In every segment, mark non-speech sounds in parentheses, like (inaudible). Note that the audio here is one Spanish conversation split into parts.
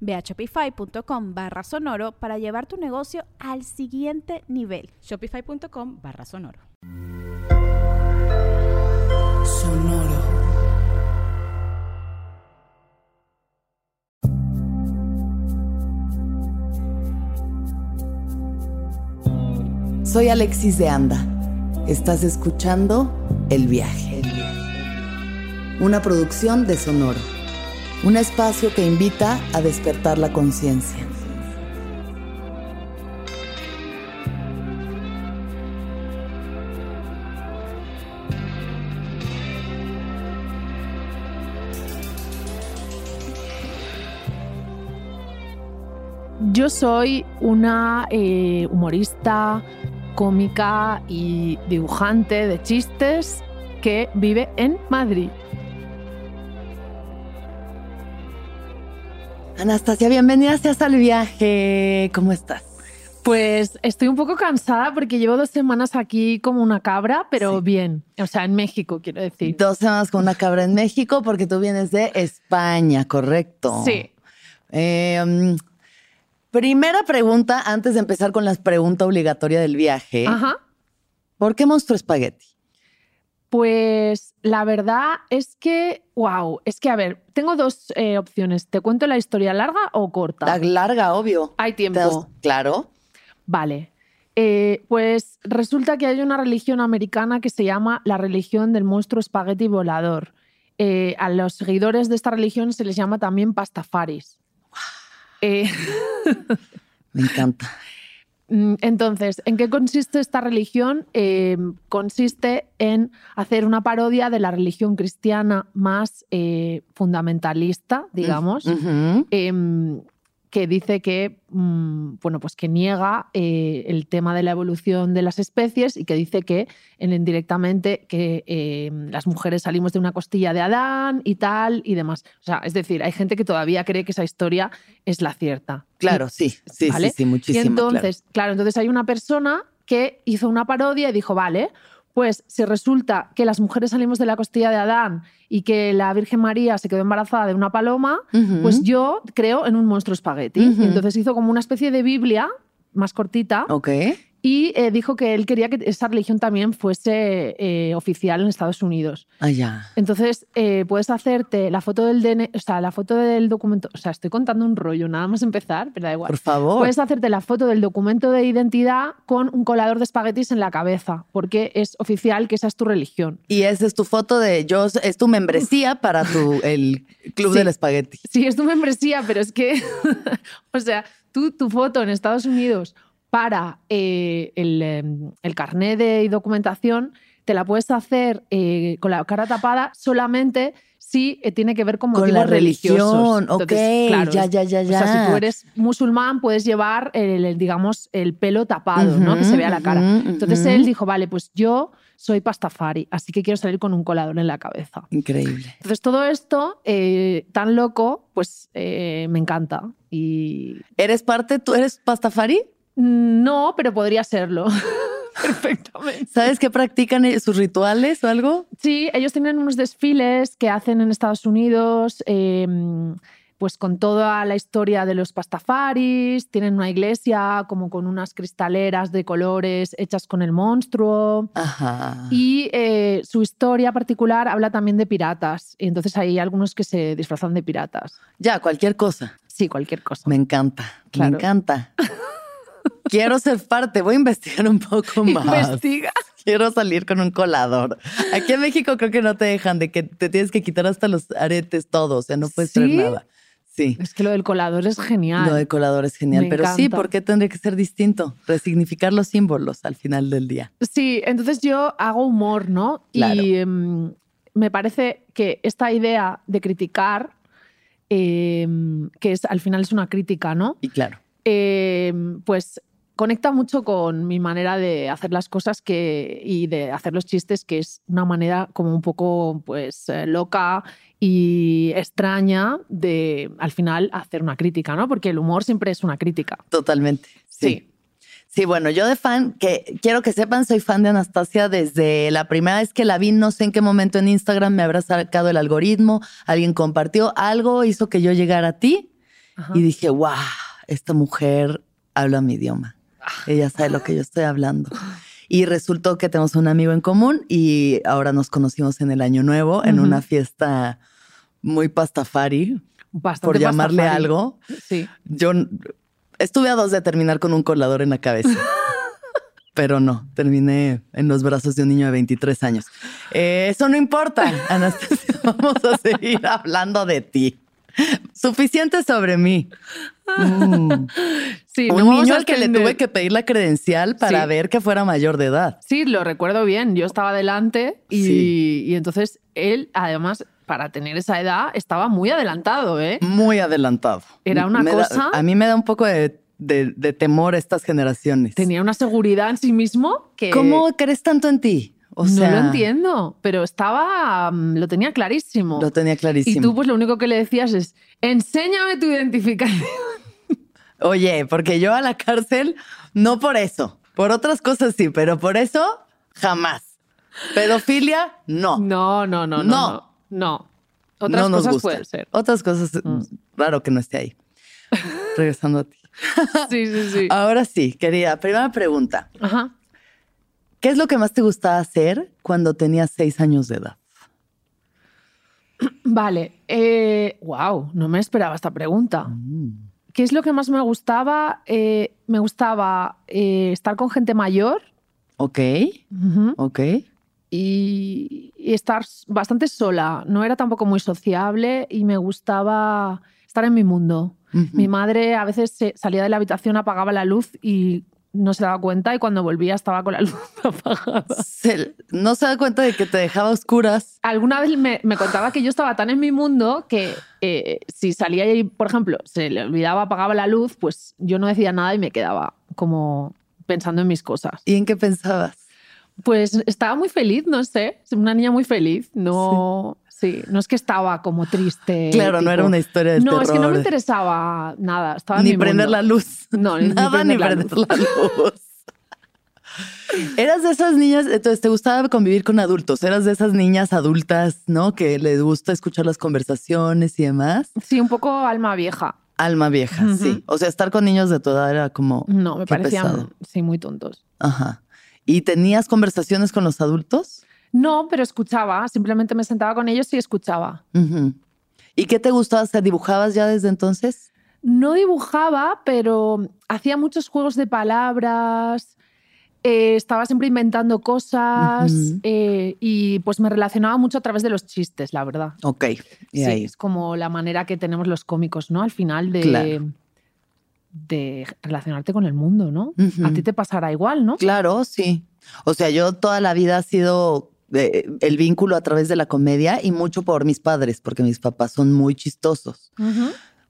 Ve a shopify.com barra sonoro para llevar tu negocio al siguiente nivel. Shopify.com barra sonoro. Sonoro. Soy Alexis de Anda. Estás escuchando El viaje. Una producción de Sonoro un espacio que invita a despertar la conciencia. Yo soy una eh, humorista, cómica y dibujante de chistes que vive en Madrid. Anastasia, bienvenida seas al viaje. ¿Cómo estás? Pues estoy un poco cansada porque llevo dos semanas aquí como una cabra, pero bien. O sea, en México, quiero decir. Dos semanas con una cabra en México porque tú vienes de España, ¿correcto? Sí. Em, primera pregunta, antes de empezar con la pregunta obligatoria del viaje. Ajá. ¿Por qué monstruo espagueti? Pues la verdad es que, wow, es que a ver, tengo dos eh, opciones. ¿Te cuento la historia larga o corta? La larga, obvio. Hay tiempo. Claro. Vale. Eh, pues resulta que hay una religión americana que se llama la religión del monstruo espagueti volador. Eh, a los seguidores de esta religión se les llama también pastafaris. (laughs) Me encanta. Mm, entonces, ¿en qué consiste esta religión? Em, consiste en hacer una parodia de la religión cristiana más eh, fundamentalista, digamos, que dice que, mm, bueno, pues que niega eh, el tema de la evolución de las especies y que dice que indirectamente que eh, las mujeres salimos de una costilla de Adán y tal y demás. O sea, es decir, hay gente que todavía cree que esa historia es la cierta. Claro, sí, sí, sí, sí, muchísimo. Y entonces, claro, entonces hay una persona que hizo una parodia y dijo, vale, pues si resulta que las mujeres salimos de la costilla de Adán y que la Virgen María se quedó embarazada de una paloma, pues yo creo en un monstruo espagueti. Entonces hizo como una especie de Biblia más cortita. Ok y eh, dijo que él quería que esa religión también fuese eh, oficial en Estados Unidos. Ah, ya. Entonces, eh, puedes hacerte la foto del DN, o sea, la foto del documento, o sea, estoy contando un rollo, nada más empezar, pero da igual. Por favor. Puedes hacerte la foto del documento de identidad con un colador de espaguetis en la cabeza, porque es oficial que esa es tu religión. Y esa es tu foto de, yo, es tu membresía (laughs) para tu, el club del espagueti. Sí, es tu membresía, pero es que, (laughs) o sea, tú, tu foto en Estados Unidos para eh, em, el, carnet de documentación te la puedes hacer eh, con la cara tapada solamente si eh, tiene que ver con con la. Religión. ok, ya, ya, ya, ya. O sea, si tú eres musulmán, puedes llevar, el, digamos, el pelo tapado, ¿no? Que se vea la cara. Entonces él dijo, vale, pues yo soy pastafari, así que quiero salir con un colador en la cabeza. Increíble. Entonces todo esto, tan loco, pues me encanta. Y... ¿Eres parte, tú eres pastafari? No, pero podría serlo. (laughs) Perfectamente. ¿Sabes qué practican sus rituales o algo? Sí, ellos tienen unos desfiles que hacen en Estados Unidos, em, pues con toda la historia de los pastafaris. Tienen una iglesia como con unas cristaleras de colores hechas con el monstruo. Ajá. Y eh, su historia particular habla también de piratas. Y entonces hay algunos que se disfrazan de piratas. Ya, cualquier cosa. Sí, cualquier cosa. Me encanta. Me encanta. (laughs) Quiero ser parte, voy a investigar un poco más. Investiga. Quiero salir con un colador. Aquí en México creo que no te dejan de que te tienes que quitar hasta los aretes todos, o sea, no puedes traer ¿Sí? nada. Sí. Es que lo del colador es genial. Lo de colador es genial, Me pero sí. ¿por qué tendría que ser distinto? Resignificar los símbolos al final del día. Sí, entonces yo hago humor, ¿no? Claro. Y em, me parece que esta idea de criticar, em, que es al final es una crítica, ¿no? Y claro, Em, pues conecta mucho con mi manera de hacer las cosas que, y de hacer los chistes, que es una manera como un poco pues eh, loca y extraña de al final hacer una crítica, ¿no? Porque el humor siempre es una crítica. totalmente. Sí. Sí, bueno, yo de fan, que quiero que sepan, soy fan de Anastasia desde la primera vez que la vi, no sé en qué momento en Instagram me habrá sacado el algoritmo, alguien compartió algo, hizo que yo llegara a ti Ajá. y dije, wow, esta mujer habla mi idioma. Ella sabe lo que yo estoy hablando. Y resultó que tenemos un amigo en común y ahora nos conocimos en el Año Nuevo, en una fiesta muy pastafari, Bastante por llamarle pastafari. algo. Sí. Yo estuve a dos de terminar con un colador en la cabeza. (laughs) Pero no, terminé en los brazos de un niño de 23 años. Eh, eso no importa, Anastasia. (laughs) Vamos a seguir hablando de ti. Suficiente sobre mí. Mm. (laughs) Sí, un no niño al que le tuve que pedir la credencial para Sí. ver que fuera mayor de edad. Sí, lo recuerdo bien. Yo estaba delante y, Sí. y entonces él, además, para tener esa edad, estaba muy adelantado, ¿eh? Muy adelantado. Era una Me da- cosa- a mí me da un poco de, de- de temor estas generaciones. Tenía una seguridad en sí mismo que ¿Cómo crees tanto en ti? O no sea, lo entiendo, pero estaba, mm, lo tenía clarísimo. Lo tenía clarísimo. y tú, pues lo único que le decías es, enséñame tu identificación. (laughs) Oye, porque yo a la cárcel, no por eso. Por otras cosas sí, pero por eso, jamás. Pedofilia, no. No, no, no, no. No. No. no. Otras no nos cosas gusta. pueden ser. Otras cosas, Mm. raro que no esté ahí. (laughs) Regresando a ti. Sí, sí, sí. (laughs) Ahora sí, querida, primera pregunta. Ajá. ¿Qué es lo que más te gustaba hacer cuando tenías seis años de edad? Vale. Eh, wow, no me esperaba esta pregunta. Mm. ¿Qué es lo que más me gustaba? Eh, me gustaba eh, estar con gente mayor Ok, ok. y, y estar bastante sola. No era tampoco muy sociable y me gustaba estar en mi mundo. Mi madre a veces se- salía de la habitación, apagaba la luz y no se daba cuenta y cuando volvía estaba con la (laughs) luz apagada. Se- no se da cuenta de que te dejaba oscuras. Alguna vez me, me contaba que yo estaba tan en mi mundo que eh, si salía y, por ejemplo, se le olvidaba, apagaba la luz, pues yo no decía nada y me quedaba como pensando en mis cosas. ¿Y en qué pensabas? Pues estaba muy feliz, no sé, una niña muy feliz. No, sí, no es que estaba como triste. Claro, no era una historia de No, terror. es que no me interesaba nada. Estaba en Ni mi prender mundo. la luz. No, ni (laughs) Nada, ni prender la luz. (laughs) Eras de esas niñas, entonces te gustaba convivir con adultos, eras de esas niñas adultas, ¿no? Que les gusta escuchar las conversaciones y demás. Sí, un poco alma vieja. Alma vieja, sí. O sea, estar con niños de tu edad era como. No, me parecían, pesado. sí, muy tontos. Ajá. ¿Y tenías conversaciones con los adultos? No, pero escuchaba, simplemente me sentaba con ellos y escuchaba. ¿Y qué te gustaba hacer? ¿Dibujabas ya desde entonces? No dibujaba, pero hacía muchos juegos de palabras, eh, estaba siempre inventando cosas eh, y pues me relacionaba mucho a través de los chistes, la verdad. Ok. Y Sí, ahí. es como la manera que tenemos los cómicos, ¿no? Al final de, Claro. de relacionarte con el mundo, ¿no? A ti te pasará igual, ¿no? Claro, sí. O sea, yo toda la vida ha sido eh, el vínculo a través de la comedia y mucho por mis padres, porque mis papás son muy chistosos.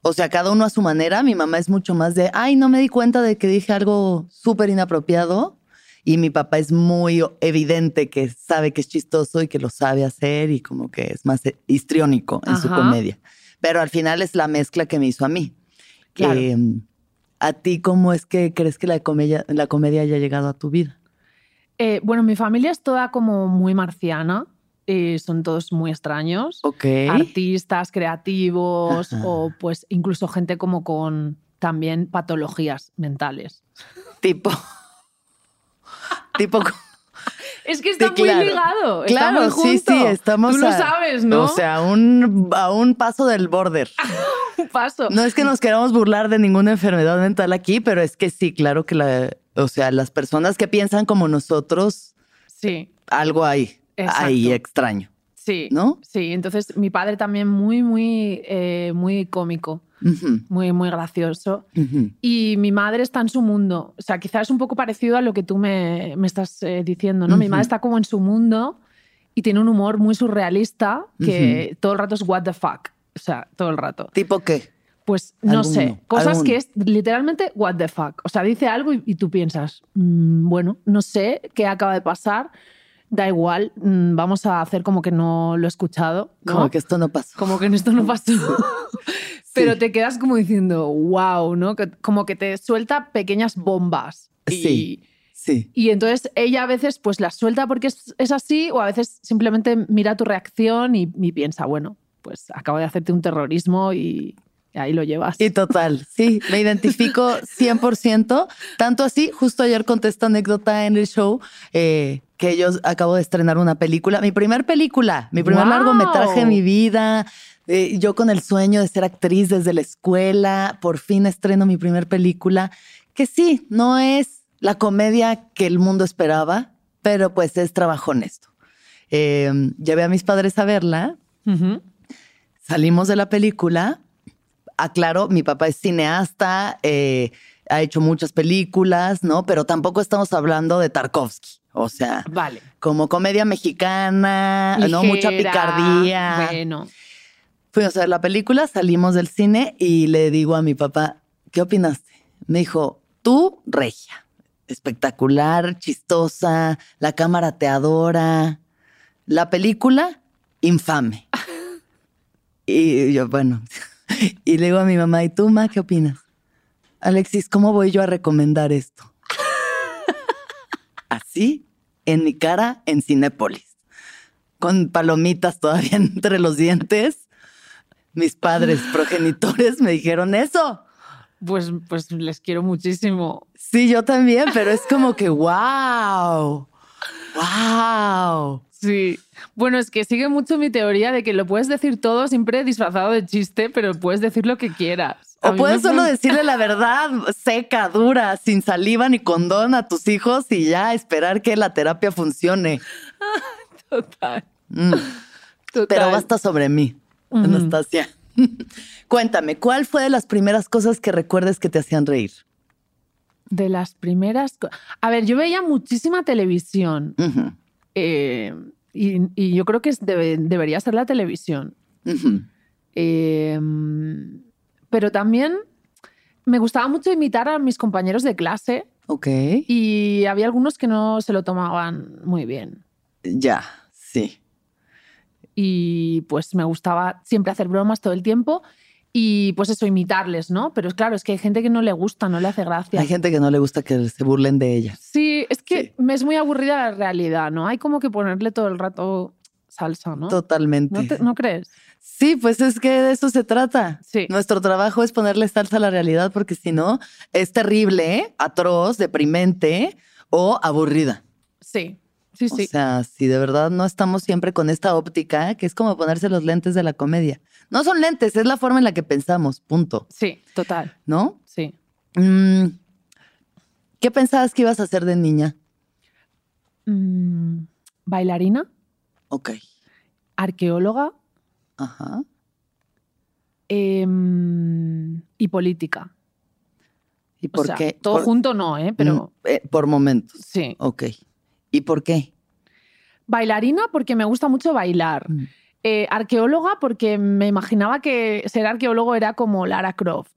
O sea, cada uno a su manera. Mi mamá es mucho más de, ay, no me di cuenta de que dije algo súper inapropiado. Y mi papá es muy evidente que sabe que es chistoso y que lo sabe hacer y como que es más eh, histriónico en su comedia. Pero al final es la mezcla que me hizo a mí. Claro. Eh, ¿A ti cómo es que crees que la comedia, la comedia haya llegado a tu vida? Eh, bueno, mi familia es toda como muy marciana, eh, son todos muy extraños. Ok. artistas creativos Ajá. o pues incluso gente como con también patologías mentales. Tipo. tipo. Es que está Sí, muy claro. ligado. está Claro, muy sí, sí, estamos. Tú lo sabes, ¿no? O sea, un, a un paso del border. (laughs) un paso. No es que nos queramos burlar de ninguna enfermedad mental aquí, pero es que sí, claro que la, o sea, las personas que piensan como nosotros, Sí, algo hay, Exacto. ahí extraño, sí. ¿no? Sí, entonces mi padre también muy, muy, eh, muy cómico, muy, muy gracioso. Y mi madre está en su mundo. O sea, quizás es un poco parecido a lo que tú me, me estás eh, diciendo, ¿no? Mi madre está como en su mundo y tiene un humor muy surrealista que todo el rato es what the fuck. O sea, todo el rato. ¿Tipo qué? Pues no Alguno, sé, cosas alguno. que es literalmente what the fuck. O sea, dice algo y, y tú piensas, "Mm, bueno, no sé qué acaba de pasar, da igual, mm, vamos a hacer como que no lo he escuchado. ¿no? Como que esto no pasó. como que en esto no pasó. (laughs) Pero te quedas como diciendo, wow, ¿no? Como que te suelta pequeñas bombas. Y, Sí. Sí. y entonces ella a veces pues las suelta porque es, es así o a veces simplemente mira tu reacción y, y piensa, bueno, pues acabo de hacerte un terrorismo y ahí lo llevas. Y total, sí, me identifico 100%. Tanto así, justo ayer conté esta anécdota en el show, eh, que yo acabo de estrenar una película, mi primer película, mi primer ¡Wow! largometraje en mi vida. eh, yo con el sueño de ser actriz desde la escuela, por fin estreno mi primer película, que sí, no es la comedia que el mundo esperaba, pero pues es trabajo honesto. Eh, llevé a mis padres a verla. Salimos de la película. Aclaro, mi papá es cineasta, eh, ha hecho muchas películas, ¿no? Pero tampoco estamos hablando de Tarkovsky. O sea, Vale. como comedia mexicana, ¿no? Mucha picardía. Bueno, Fuimos a ver la película, salimos del cine y le digo a mi papá, ¿qué opinaste? Me dijo, tú, regia, espectacular, chistosa, la cámara te adora. La película, infame. (laughs) y yo, bueno, y le digo a mi mamá, ¿y tú, ma, qué opinas? Alexis, ¿cómo voy yo a recomendar esto? (laughs) Así, en mi cara, en Cinépolis, con palomitas todavía (laughs) entre los dientes. Mis padres progenitores me dijeron eso. pues, pues les quiero muchísimo. Sí, yo también, pero es como que, (laughs) wow, wow. Sí. Bueno, es que sigue mucho mi teoría de que lo puedes decir todo siempre disfrazado de chiste, pero puedes decir lo que quieras. A O puedes solo decirle la verdad seca, dura, sin saliva ni condón a tus hijos y ya esperar que la terapia funcione. (laughs) Total, Mm, total. Pero basta sobre mí. Anastasia. (laughs) Cuéntame, ¿cuál fue de las primeras cosas que recuerdes que te hacían reír? De las primeras... A ver, yo veía muchísima televisión eh, y, y yo creo que debe- debería ser la televisión. Eh, pero también me gustaba mucho imitar a mis compañeros de clase Ok, y había algunos que no se lo tomaban muy bien. ya, sí. y pues me gustaba siempre hacer bromas todo el tiempo y pues eso, imitarles, ¿no? Pero es claro, es que hay gente que no le gusta, no le hace gracia. Hay gente que no le gusta que se burlen de ella. Sí, es que Sí. me es muy aburrida la realidad, ¿no? Hay como que ponerle todo el rato salsa, ¿no? Totalmente. ¿No, te- no crees? Sí, pues es que de eso se trata. Sí. Nuestro trabajo es ponerle salsa a la realidad porque si no, es terrible, ¿eh? atroz, deprimente o aburrida. Sí, sí, sí. O sea, si de verdad no estamos siempre con esta óptica, que es como ponerse los lentes de la comedia. No son lentes, es la forma en la que pensamos, punto. sí, total, ¿No? sí. Mm, ¿Qué pensabas que ibas a hacer de niña? Mm, bailarina, Ok. arqueóloga Ajá. em, y política. ¿Y O por sea, qué? Todo Por- junto no, ¿eh? Pero Mm, eh, por momentos. sí. Ok. ¿Y por qué? Bailarina porque me gusta mucho bailar. Mm. Eh, arqueóloga porque me imaginaba que ser arqueólogo era como Lara Croft.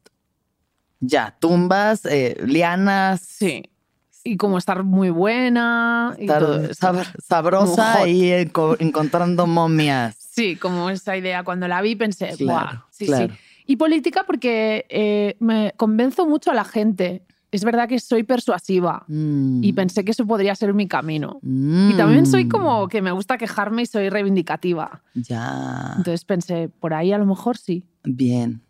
Ya, tumbas, eh, lianas. Sí. Y como estar muy buena. y todo sab- sabrosa y enco- encontrando momias. (laughs) Sí, como esa idea. Cuando la vi pensé, Claro, "Buah". Sí, claro. sí. Y política porque eh, me convenzo mucho a la gente. Es verdad que soy persuasiva Mm. y pensé que eso podría ser mi camino. Mm. Y también soy como que me gusta quejarme y soy reivindicativa. Ya. Entonces pensé, por ahí a lo mejor sí. Bien.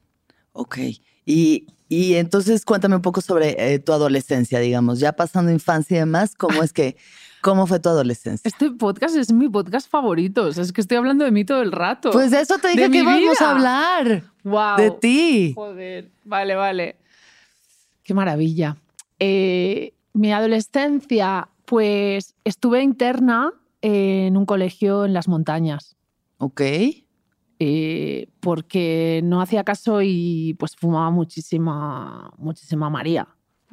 Ok. Y, y entonces cuéntame un poco sobre eh, tu adolescencia, digamos. Ya pasando infancia y demás, ¿cómo es que ¿Cómo fue tu adolescencia? Este podcast es mi podcast favorito. O sea, es que estoy hablando de mí todo el rato. Pues de eso te dije que íbamos a hablar. wow. De ti. Joder, vale, vale. Qué maravilla. Eh, mi adolescencia, pues estuve interna en un colegio en las montañas. Ok. eh, porque no hacía caso y pues fumaba muchísima, muchísima María. (laughs)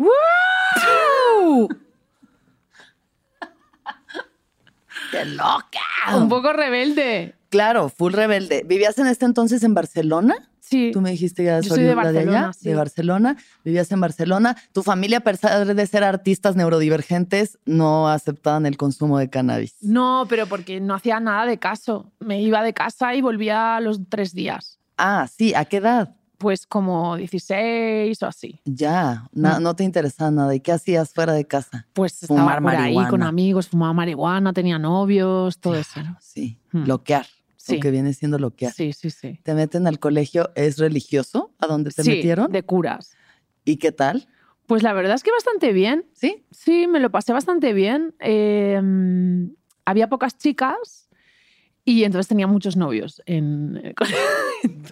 ¡Qué loca! Un poco rebelde. Claro, full rebelde. ¿Vivías en este entonces en Barcelona? Sí. Tú me dijiste que eras Yo soy de oriunda allá, sí. de Barcelona. Vivías en Barcelona. Tu familia, a pesar de ser artistas neurodivergentes, no aceptaban el consumo de cannabis. No, pero porque no hacía nada de caso. Me iba de casa y volvía a los tres días. Ah, sí. ¿A qué edad? Pues como 16 o así. Ya. na- Mm. No te interesaba nada. ¿Y qué hacías fuera de casa? Pues Fumar estaba por ahí con marihuana. amigos, fumaba marihuana, tenía novios, todo eso. Sí. Mm. Loquear. Sí. Lo que viene siendo loquear. Sí, sí, sí. Te meten al colegio. ¿Es religioso a donde te Sí, metieron? de curas. ¿Y qué tal? Pues la verdad es que bastante bien. Sí. Sí, me lo pasé bastante bien. Eh, había pocas chicas y entonces tenía muchos novios. En, (laughs) el colegio.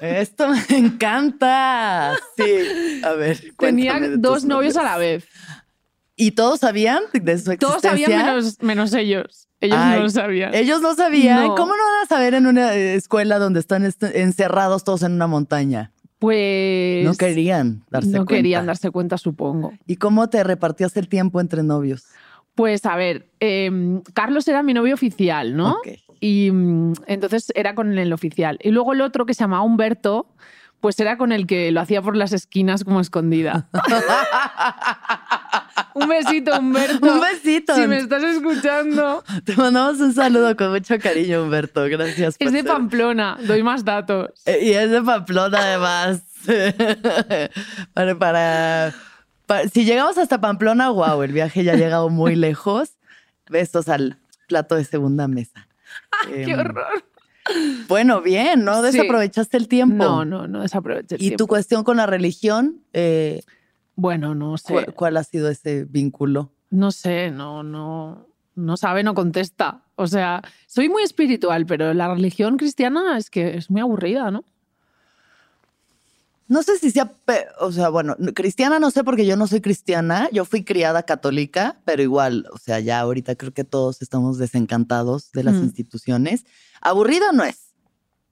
Esto me (laughs) encanta. Sí. A ver. (laughs) tenía dos tus novios a la vez. ¿Y todos sabían de su existencia? Todos sabían menos, menos ellos. Ellos Ay, no lo sabían. Ellos no sabían. No. ¿Cómo no van a saber en una eh, escuela donde están est- encerrados todos en una montaña? Pues No querían darse no cuenta. querían darse cuenta, supongo. ¿Y cómo te repartías el tiempo entre novios? Pues a ver, em, Carlos era mi novio oficial, ¿no? Ok. Y mm, entonces era con el oficial. Y luego el otro que se llamaba Humberto, pues era con el que lo hacía por las esquinas como escondida. (laughs) un besito, Humberto. (laughs) Un besito. Si me estás escuchando. Te mandamos un saludo con mucho cariño, Humberto. Gracias por Es de ser- Pamplona, doy más datos. Eh, Y es de Pamplona, además. (laughs) para, para- para- Si llegamos hasta Pamplona, wow, el viaje ya ha llegado muy (laughs) lejos. Besos al plato de segunda mesa. ¡Qué Em, horror! Bueno, bien, ¿no? Sí. Desaprovechaste el tiempo. No, no, no desaproveché el Y tu tiempo. cuestión con la religión, eh, Bueno, no sé. ¿cu- ¿cuál ha sido ese vínculo? No sé, no, no, no sabe, no contesta. O sea, soy muy espiritual, pero la religión cristiana es que es muy aburrida, ¿no? No sé si sea, o sea, bueno, cristiana no sé porque yo no soy cristiana, yo fui criada católica, pero igual, o sea, ya ahorita creo que todos estamos desencantados de las Mm. instituciones. Aburrido no es.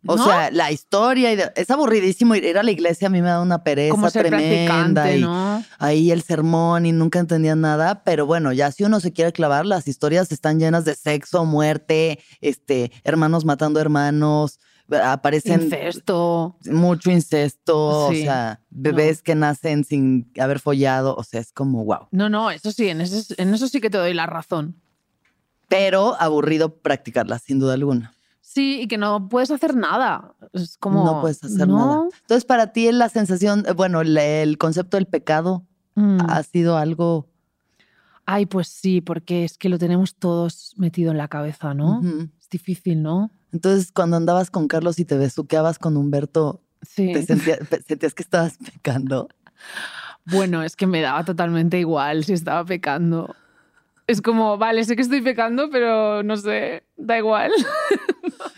O ¿No? sea, la historia y de- es aburridísimo ir ir a la iglesia, a mí me da una pereza Como ser tremenda y ¿no? ahí el sermón y nunca entendía nada, pero bueno, ya si uno se quiere clavar, las historias están llenas de sexo, muerte, este, hermanos matando hermanos, aparecen Incesto. mucho incesto, Sí, o sea, bebés que nacen sin haber follado, o sea, es como wow. No, no, eso sí, en eso, en eso sí que te doy la razón. Pero aburrido practicarla, sin duda alguna. Sí, y que no puedes hacer nada. Es como. no puedes hacer ¿no? nada. Entonces, para ti la sensación, eh, bueno, el, el concepto del pecado Mm. ha sido algo... Ay, pues sí, porque es que lo tenemos todos metido en la cabeza, ¿no? Ujú. Es difícil, ¿no? Entonces, cuando andabas con Carlos y te besuqueabas con Humberto, Sí. ¿te sentías, sentías que estabas pecando? Bueno, es que me daba totalmente igual si estaba pecando. Es como, vale, sé que estoy pecando, pero no sé, da igual. (laughs)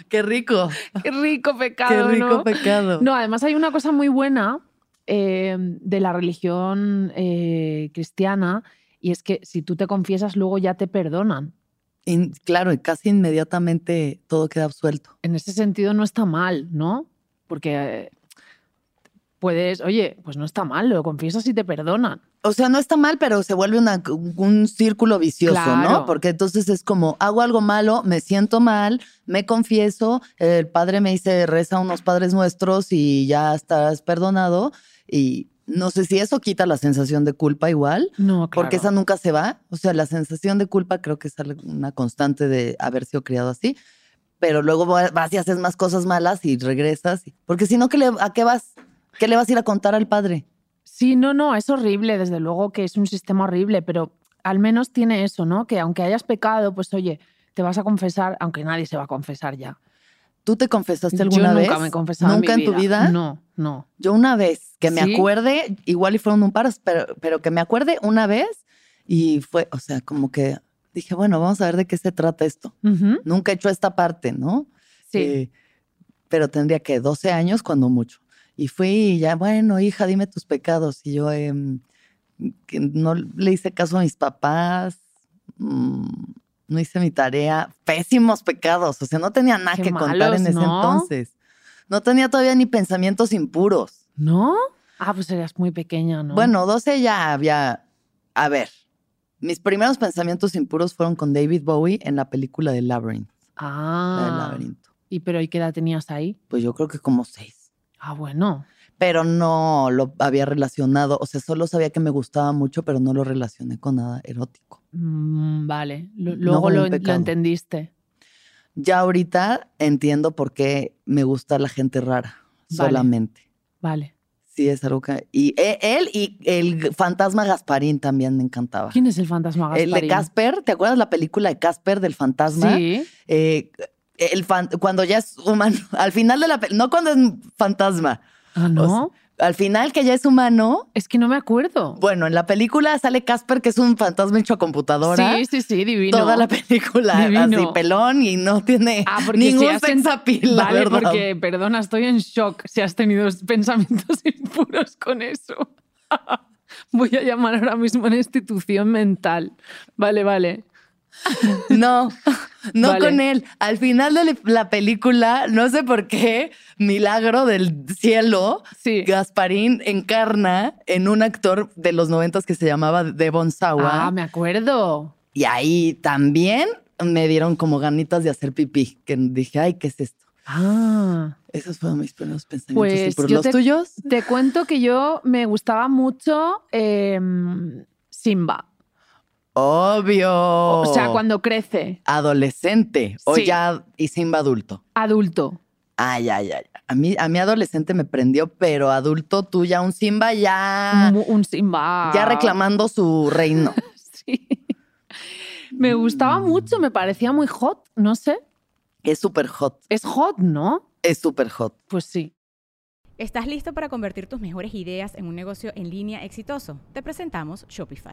¡Qué rico! (laughs) Qué rico ¡Qué pecado, rico ¿no? pecado! No, además hay una cosa muy buena eh, de la religión eh, cristiana y es que si tú te confiesas luego ya te perdonan. Claro, y casi inmediatamente todo queda absuelto. En ese sentido no está mal, ¿no? Porque eh, puedes, oye, pues no está mal, lo confiesas y te perdonan. O sea, no está mal, pero se vuelve una- un círculo vicioso, ¿no? Porque entonces es como, hago algo malo, me siento mal, me confieso, el padre me dice, reza unos padres nuestros y ya estás perdonado. Y no sé si eso quita la sensación de culpa igual, No, claro. porque esa nunca se va. O sea, la sensación de culpa creo que es una constante de haber sido criado así. Pero luego va- vas y haces más cosas malas y regresas. Porque si no, ¿qué le- ¿a qué vas? ¿Qué le vas a ir a contar al padre? Sí, no, no, es horrible, desde luego que es un sistema horrible, pero al menos tiene eso, ¿no? Que aunque hayas pecado, pues oye, te vas a confesar, aunque nadie se va a confesar ya. ¿Tú te confesaste alguna Yo vez? nunca me he confesado ¿Nunca en, mi tu vida? No, no. Yo una vez, que me ¿Sí? acuerde, igual y fueron un par, pero, pero que me acuerde una vez y fue, o sea, como que dije, bueno, vamos a ver de qué se trata esto. Nunca he hecho esta parte, ¿no? Sí. Eh, pero tendría que 12 años cuando mucho. Y fui y ya, bueno, hija, dime tus pecados. Y yo em, que no le hice caso a mis papás, mm, no hice mi tarea. Pésimos pecados. O sea, no tenía nada Qué que contar en ese entonces. No tenía todavía ni pensamientos impuros. ¿No? Ah, pues eras muy pequeña, ¿no? Bueno, 12 ya había. A ver, mis primeros pensamientos impuros fueron con David Bowie en la película de Labyrinth. La del Ah. laberinto. ¿Y pero ¿y qué edad tenías ahí? Pues yo creo que como seis. Ah, bueno. Pero no lo había relacionado. O sea, solo sabía que me gustaba mucho, pero no lo relacioné con nada erótico. Mm, vale. Luego lo, entendiste. Ya ahorita entiendo por qué me gusta la gente rara. Vale. Solamente. Vale. Sí, es algo que. Y e- él y el fantasma Gasparín también me encantaba. ¿Quién es el fantasma El de Gasparín? Casper, ¿te acuerdas la película de Casper del fantasma? Sí. Eh, el fan- cuando ya es humano, (laughs) al final de la película, no cuando es fantasma, Ah, ¿no? al final que ya es humano, es que no me acuerdo. bueno, en la película sale Casper que es un fantasma hecho a computadora. Sí, sí, sí, divino. Toda la película Divino. así pelón y no tiene Ah, ningún si has sex appeal, Vale, verdad. porque, perdona, estoy en shock si has tenido pensamientos (laughs) impuros con eso. (laughs) Voy a llamar ahora mismo a una institución mental. Vale, vale. (laughs) No, (laughs) no Vale. con él. Al final de la película, no sé por qué, milagro del cielo, Sí. Gasparín encarna en un actor de los noventas que se llamaba Devon Sawa. Ah, me acuerdo. Y ahí también me dieron como ganitas de hacer pipí, que dije, ay, ¿qué es esto? Ah. Esos fueron mis primeros pensamientos. Pues ¿Y por yo los te- tuyos? Te cuento que yo me gustaba mucho em, Simba. Obvio. O sea, cuando crece, Adolescente o Sí. ya y Simba adulto. adulto. Ay, ay, ay. A mí, a mí adolescente me prendió, pero adulto tú ya un Simba ya, Un, un Simba. Ah. ya reclamando su reino. (laughs) Sí. Me gustaba mucho, me parecía muy hot. No sé. Es súper hot. Es hot, ¿no? Es súper hot. Pues sí. ¿Estás listo para convertir tus mejores ideas en un negocio en línea exitoso? Te presentamos Shopify.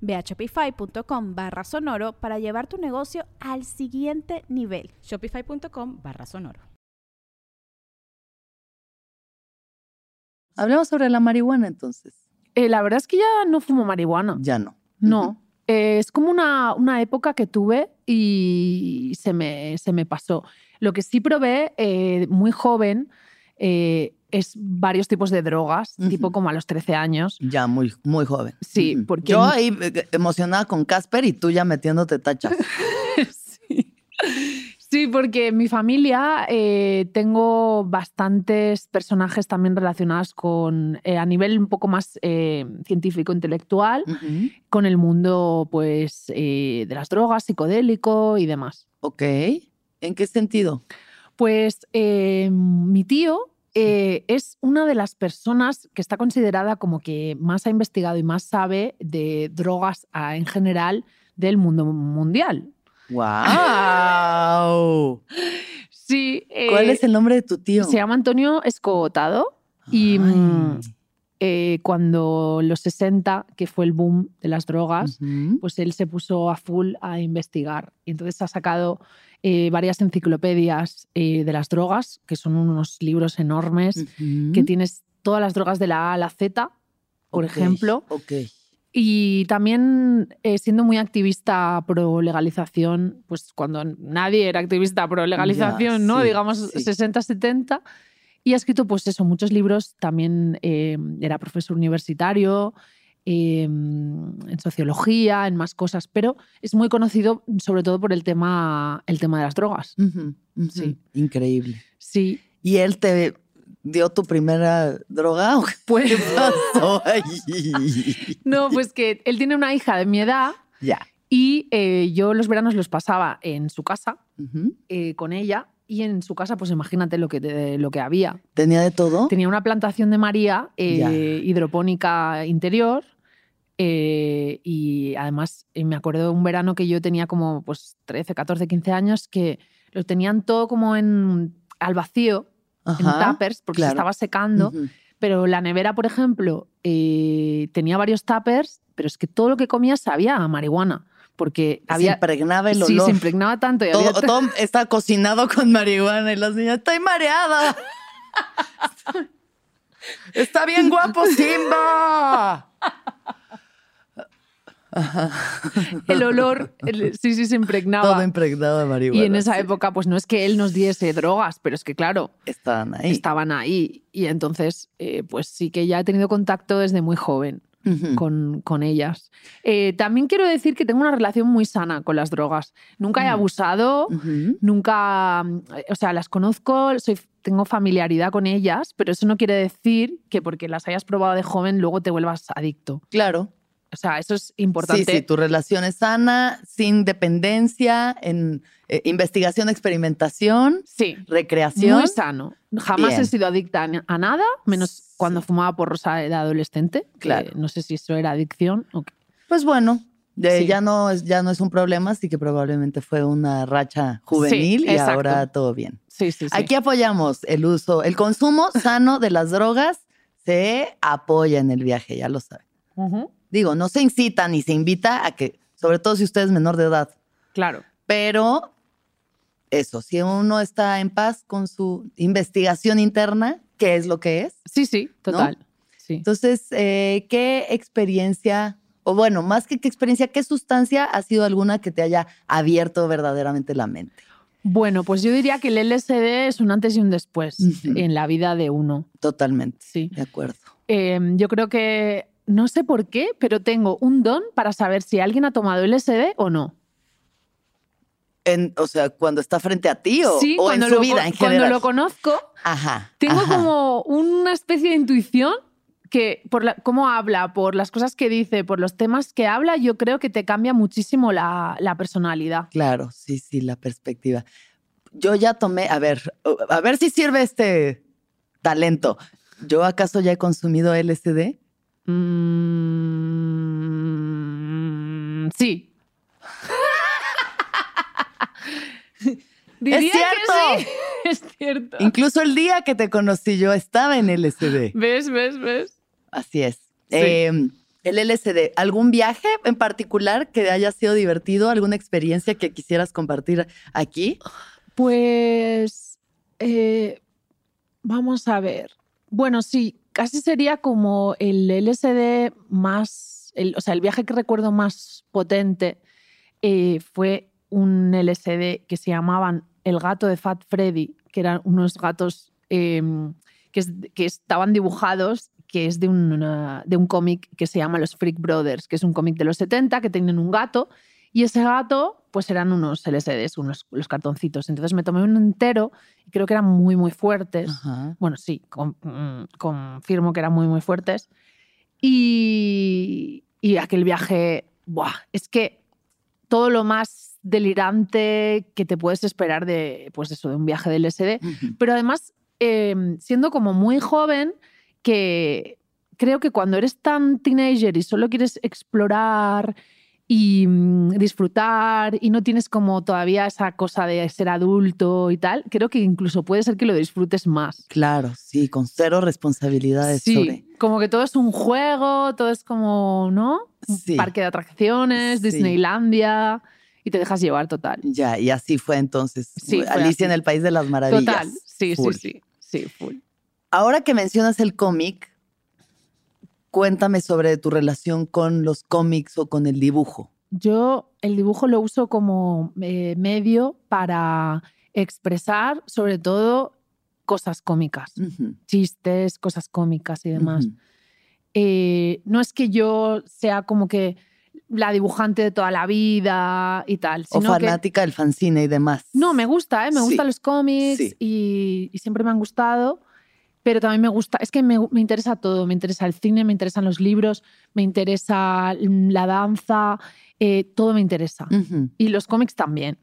Ve a shopify.com barra sonoro para llevar tu negocio al siguiente nivel. Shopify.com barra sonoro. Hablemos sobre la marihuana entonces. Eh, la verdad es que ya no fumo marihuana. Ya no. No. Eh, es como una, una época que tuve y se me, se me pasó. Lo que sí probé eh, muy joven eh, es varios tipos de drogas, tipo como a los 13 años. Ya muy, muy joven. Sí, porque- Yo ahí eh, emocionada con Casper y tú ya metiéndote tachas. (laughs) sí. Sí, porque en mi familia eh, tengo bastantes personajes también relacionados con, eh, a nivel un poco más eh, científico, intelectual, con el mundo pues, eh, de las drogas, psicodélico y demás. Ok. ¿En qué sentido? Pues eh, mi tío eh, es una de las personas que está considerada como que más ha investigado y más sabe de drogas ah, en general del mundo mundial. ¡Wow! (laughs) Sí. ¿Cuál eh, es el nombre de tu tío? Se llama Antonio Escotado y mm, eh, cuando los 60, que fue el boom de las drogas, pues él se puso a full a investigar. Y entonces ha sacado eh, varias enciclopedias eh, de las drogas, que son unos libros enormes, que tienes todas las drogas de la A a la Z, por ejemplo. Y también eh, siendo muy activista pro legalización, pues cuando nadie era activista pro legalización, ¿no? sí, Digamos sí. 60, 70. Y ha escrito, pues eso, muchos libros. También eh, era profesor universitario. Eh, en sociología, en más cosas, pero es muy conocido sobre todo por el tema, el tema de las drogas. Sí. Increíble. Sí, ¿Y él te dio tu primera droga o qué pues (laughs) pasó ahí? no, pues que él tiene una hija de mi edad Ya. y eh, yo los veranos los pasaba en su casa eh, con ella y en su casa, pues imagínate lo que, te- lo que había. ¿Tenía de todo? Tenía una plantación de María eh, hidropónica interior eh, y además eh, me acuerdo de un verano que yo tenía como pues 13, 14, 15 años que lo tenían todo como en al vacío, en tuppers, porque claro. se estaba secando. Pero la nevera, por ejemplo, eh, tenía varios tuppers, pero es que todo lo que comía sabía a marihuana. Porque Se había. impregnaba el sí, olor. se impregnaba tanto. Y todo, había- todo está cocinado con marihuana y las niñas, estoy mareada. (laughs) está bien guapo Simba. (laughs) el olor, el- sí, sí, se impregnaba. Todo impregnado de marihuana. y en esa sí. época, pues no es que él nos diese drogas, pero es que, claro, Estaban ahí. estaban ahí. Y entonces, eh, pues sí que ya he tenido contacto desde muy joven Con, con ellas. Eh, también quiero decir que tengo una relación muy sana con las drogas. Nunca he Mm. abusado, nunca, mm, o sea, las conozco, soy, tengo familiaridad con ellas, pero eso no quiere decir que porque las hayas probado de joven luego te vuelvas adicto. Claro. O sea, eso es Sí, importante. sí, tu relación es sana, sin dependencia, en eh, investigación, experimentación, Sí, recreación. muy sano. Jamás Bien. he sido adicta a nada, menos cuando fumaba porrosa de adolescente. que Claro. No sé si eso era adicción o qué. Pues bueno, de- Sí. ya, no es, ya no es un problema, así que probablemente fue una racha juvenil y exacto. ahora todo bien. Sí, sí, sí. Aquí apoyamos el uso, el consumo sano de las drogas se apoya en el viaje, ya lo saben. Ujú, Digo, no se incita ni se invita a que, sobre todo si usted es menor de edad, Claro. pero eso, si uno está en paz con su investigación interna, ¿qué es lo que es? Sí, sí, total. Sí. Entonces, eh, ¿qué experiencia, o bueno, más que qué experiencia, qué sustancia ha sido alguna que te haya abierto verdaderamente la mente? Bueno, pues yo diría que el LSD es un antes y un después en la vida de uno. Totalmente. Sí. De acuerdo. Eh, yo creo que, no sé por qué, pero tengo un don para saber si alguien ha tomado LSD o no. En, o sea, cuando está frente a ti o, sí, o en cuando, su lo, vida en cuando general. lo conozco, Ajá. tengo ajá. como una especie de intuición que por la- cómo habla, por las cosas que dice, por los temas que habla, yo creo que te cambia muchísimo la, la personalidad. Claro, sí, sí, la perspectiva. Yo ya tomé, a ver, a ver si sirve este talento. ¿Yo acaso ya he consumido LSD? Mm, sí. (laughs) Diría que cierto! sí. (laughs) Es cierto. Incluso el día que te conocí yo estaba en LSD. ¿Ves, ves, ves? Así es. Eh, el LSD, ¿algún viaje en particular que haya sido divertido? ¿Alguna experiencia que quisieras compartir aquí? Pues eh, vamos a ver. Bueno, sí, casi sería como el LSD más, el- o sea, el viaje que recuerdo más potente eh, fue un LSD que se llamaban el gato de Fat Freddy, que eran unos gatos eh, que, es- que estaban dibujados, que es de, de un cómic que se llama Los Freak Brothers, que es un cómic de los 70 que tienen un gato y ese gato, pues eran unos LSDs, unos los cartoncitos. Entonces me tomé un entero y creo que eran muy, muy fuertes. Ajá. Bueno, sí, con- mm, confirmo que eran muy, muy fuertes. Y, y aquel viaje, ¡buah! Es que todo lo más delirante que te puedes esperar de, pues eso, de un viaje del LSD. Ujú. Pero además, eh, siendo como muy joven, que creo que cuando eres tan teenager y solo quieres explorar y mm, disfrutar y no tienes como todavía esa cosa de ser adulto y tal, creo que incluso puede ser que lo disfrutes más. Claro, sí, con cero responsabilidades Sí, sobre. como que todo es un juego, todo es como, ¿no? Un Sí. parque de atracciones, Sí. Disneylandia y te dejas llevar total. Ya, y así fue entonces. Sí, fue Alicia en el País de las Maravillas. Total, sí, Full. sí, sí, sí, full. Ahora que mencionas el cómic, cuéntame sobre tu relación con los cómics o con el dibujo. Yo el dibujo lo uso como eh, medio para expresar sobre todo cosas cómicas, chistes, cosas cómicas y demás. eh, no es que yo sea como que la dibujante de toda la vida y tal. O Sino que, fanática del fanzine y demás. no, me gusta, ¿eh? me Sí, gustan los cómics sí. y, y siempre me han gustado, pero también me gusta, es que me, me interesa todo, me interesa el cine, me interesan los libros, me interesa mm, la danza, eh, todo me interesa. Y los cómics también.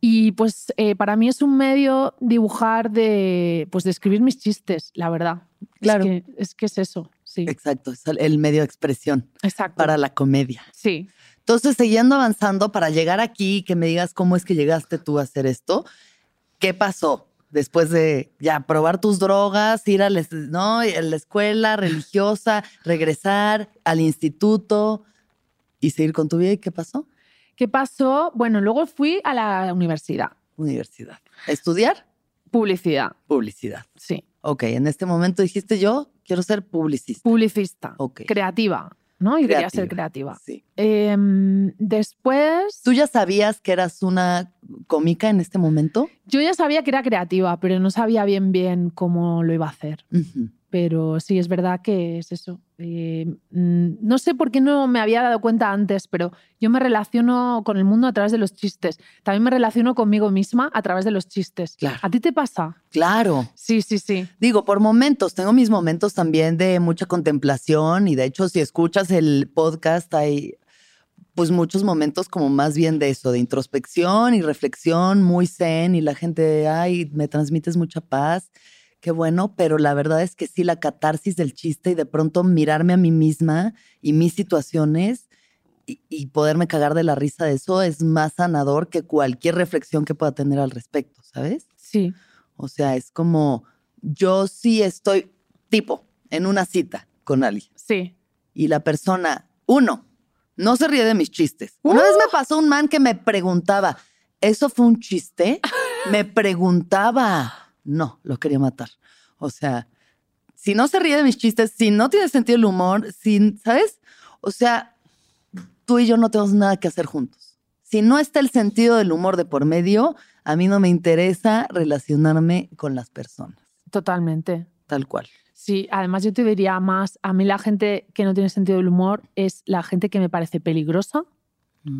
Y pues eh, para mí es un medio dibujar de, pues de escribir mis chistes, la verdad. Claro. Es que es, que es eso, sí. Exacto, es el- medio de expresión Exacto. para la comedia. Sí. Entonces, siguiendo avanzando para llegar aquí que me digas cómo es que llegaste tú a hacer esto, ¿qué pasó? Después de ya probar tus drogas, ir a la, ¿no? a la escuela (laughs) religiosa, regresar al instituto y seguir con tu vida. ¿Y qué pasó? ¿Qué pasó? Bueno, luego fui a la universidad. Universidad. ¿Estudiar? Publicidad, Publicidad. sí. Ok, en este momento dijiste yo quiero ser publicista. Publicista. Ok. Creativa, ¿no? Y quería ser creativa. Sí. Em, después, ¿Tú ya sabías que eras una cómica en este momento? yo ya sabía que era creativa, pero no sabía bien bien cómo lo iba a hacer. Pero sí, es verdad que es eso. Eh, mm, no sé por qué no me había dado cuenta antes, pero yo me relaciono con el mundo a través de los chistes. También me relaciono conmigo misma a través de los chistes. Claro. ¿A ti te pasa? Claro. Sí, sí, sí. Digo, por momentos, tengo mis momentos también de mucha contemplación y de hecho si escuchas el podcast hay pues muchos momentos como más bien de eso, de introspección y reflexión, muy zen y la gente, ay, me transmites mucha paz, qué bueno, pero la verdad es que sí, la catarsis del chiste y de pronto mirarme a mí misma y mis situaciones y, y poderme cagar de la risa de eso es más sanador que cualquier reflexión que pueda tener al respecto, ¿sabes? Sí. O sea, es como yo sí estoy tipo en una cita con alguien Sí. y la persona, uno, no se ríe de mis chistes. Una vez me pasó un man que me preguntaba, ¿eso fue un chiste? (laughs) Me preguntaba. No, lo quería matar. O sea, si no se ríe de mis chistes, si no tiene sentido el humor, si, ¿sabes? O sea, tú y yo no tenemos nada que hacer juntos. Si no está el sentido del humor de por medio, a mí no me interesa relacionarme con las personas, Totalmente. tal cual. Sí, además yo te diría más, a mí la gente que no tiene sentido del humor es la gente que me parece peligrosa.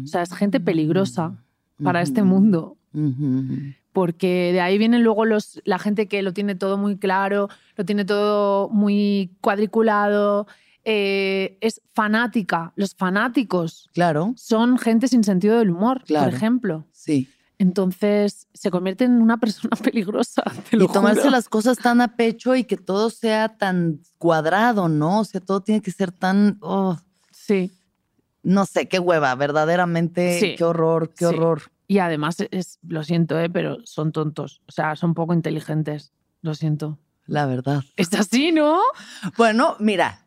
O sea, es gente peligrosa para este Ujú. mundo. Ujú. Porque de ahí vienen luego los, la gente que lo tiene todo muy claro, lo tiene todo muy cuadriculado, eh, es fanática. Los fanáticos Claro, son gente sin sentido del humor, Claro. por ejemplo. sí. Entonces se convierte en una persona (laughs) peligrosa. Te lo y tomarse juro. las cosas tan a pecho y que todo sea tan cuadrado, ¿no? O sea, todo tiene que ser tan, oh, Sí. no sé, qué hueva, verdaderamente, Sí. qué horror, qué Sí. horror. Y además, es, lo siento, ¿eh? pero son tontos. O sea, son poco inteligentes. Lo siento. La verdad. Es así, ¿no? Bueno, mira,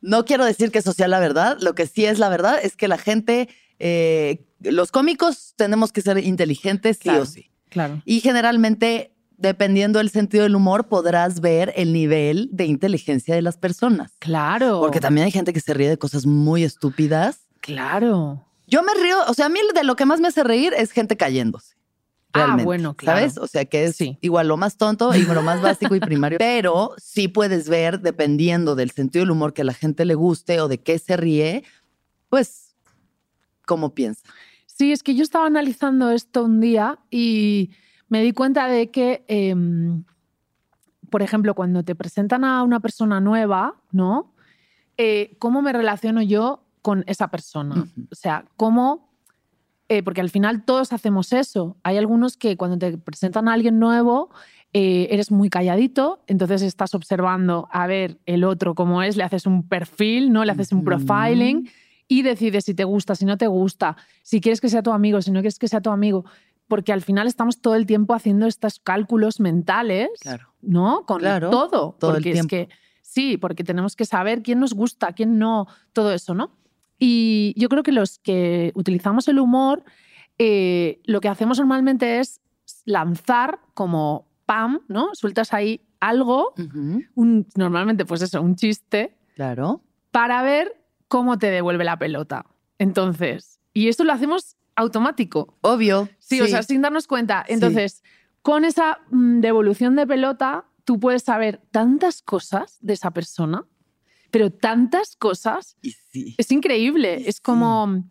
no quiero decir que eso sea la verdad. Lo que sí es la verdad es que la gente, eh, los cómicos tenemos que ser inteligentes sí o sí. Claro. Y generalmente, dependiendo del sentido del humor, podrás ver el nivel de inteligencia de las personas. Claro. Porque también hay gente que se ríe de cosas muy estúpidas. Claro. Yo me río, o sea, a mí de lo que más me hace reír es gente cayéndose. Ah, bueno, claro. ¿Sabes? O sea, que es Sí. igual lo más tonto y lo más básico y (laughs) primario. Pero sí puedes ver, dependiendo del sentido del humor que a la gente le guste o de qué se ríe, pues, cómo piensa. Sí, es que yo estaba analizando esto un día y me di cuenta de que, em, por ejemplo, cuando te presentan a una persona nueva, ¿no? Eh, ¿Cómo me relaciono yo con esa persona? O sea, ¿cómo...? eh, porque al final todos hacemos eso. Hay algunos que cuando te presentan a alguien nuevo, eh, eres muy calladito, entonces estás observando a ver el otro cómo es, le haces un perfil, ¿no? Le haces un profiling y decides si te gusta, si no te gusta, si quieres que sea tu amigo, si no quieres que sea tu amigo. Porque al final estamos todo el tiempo haciendo estos cálculos mentales, Claro. ¿no? Con Claro, todo. todo el es tiempo. que sí, porque tenemos que saber quién nos gusta, quién no, todo eso, ¿no? Y yo creo que los que utilizamos el humor, eh, lo que hacemos normalmente es lanzar como pam, ¿no? Sueltas ahí algo, un, normalmente pues eso, un chiste, Claro. para ver cómo te devuelve la pelota. Entonces, y esto lo hacemos automático. Obvio. Sí, o sea, sin darnos cuenta. Entonces, con esa mm, devolución de pelota, tú puedes saber tantas cosas de esa persona, pero tantas cosas. Y sí. Es increíble. Y Es sí. como,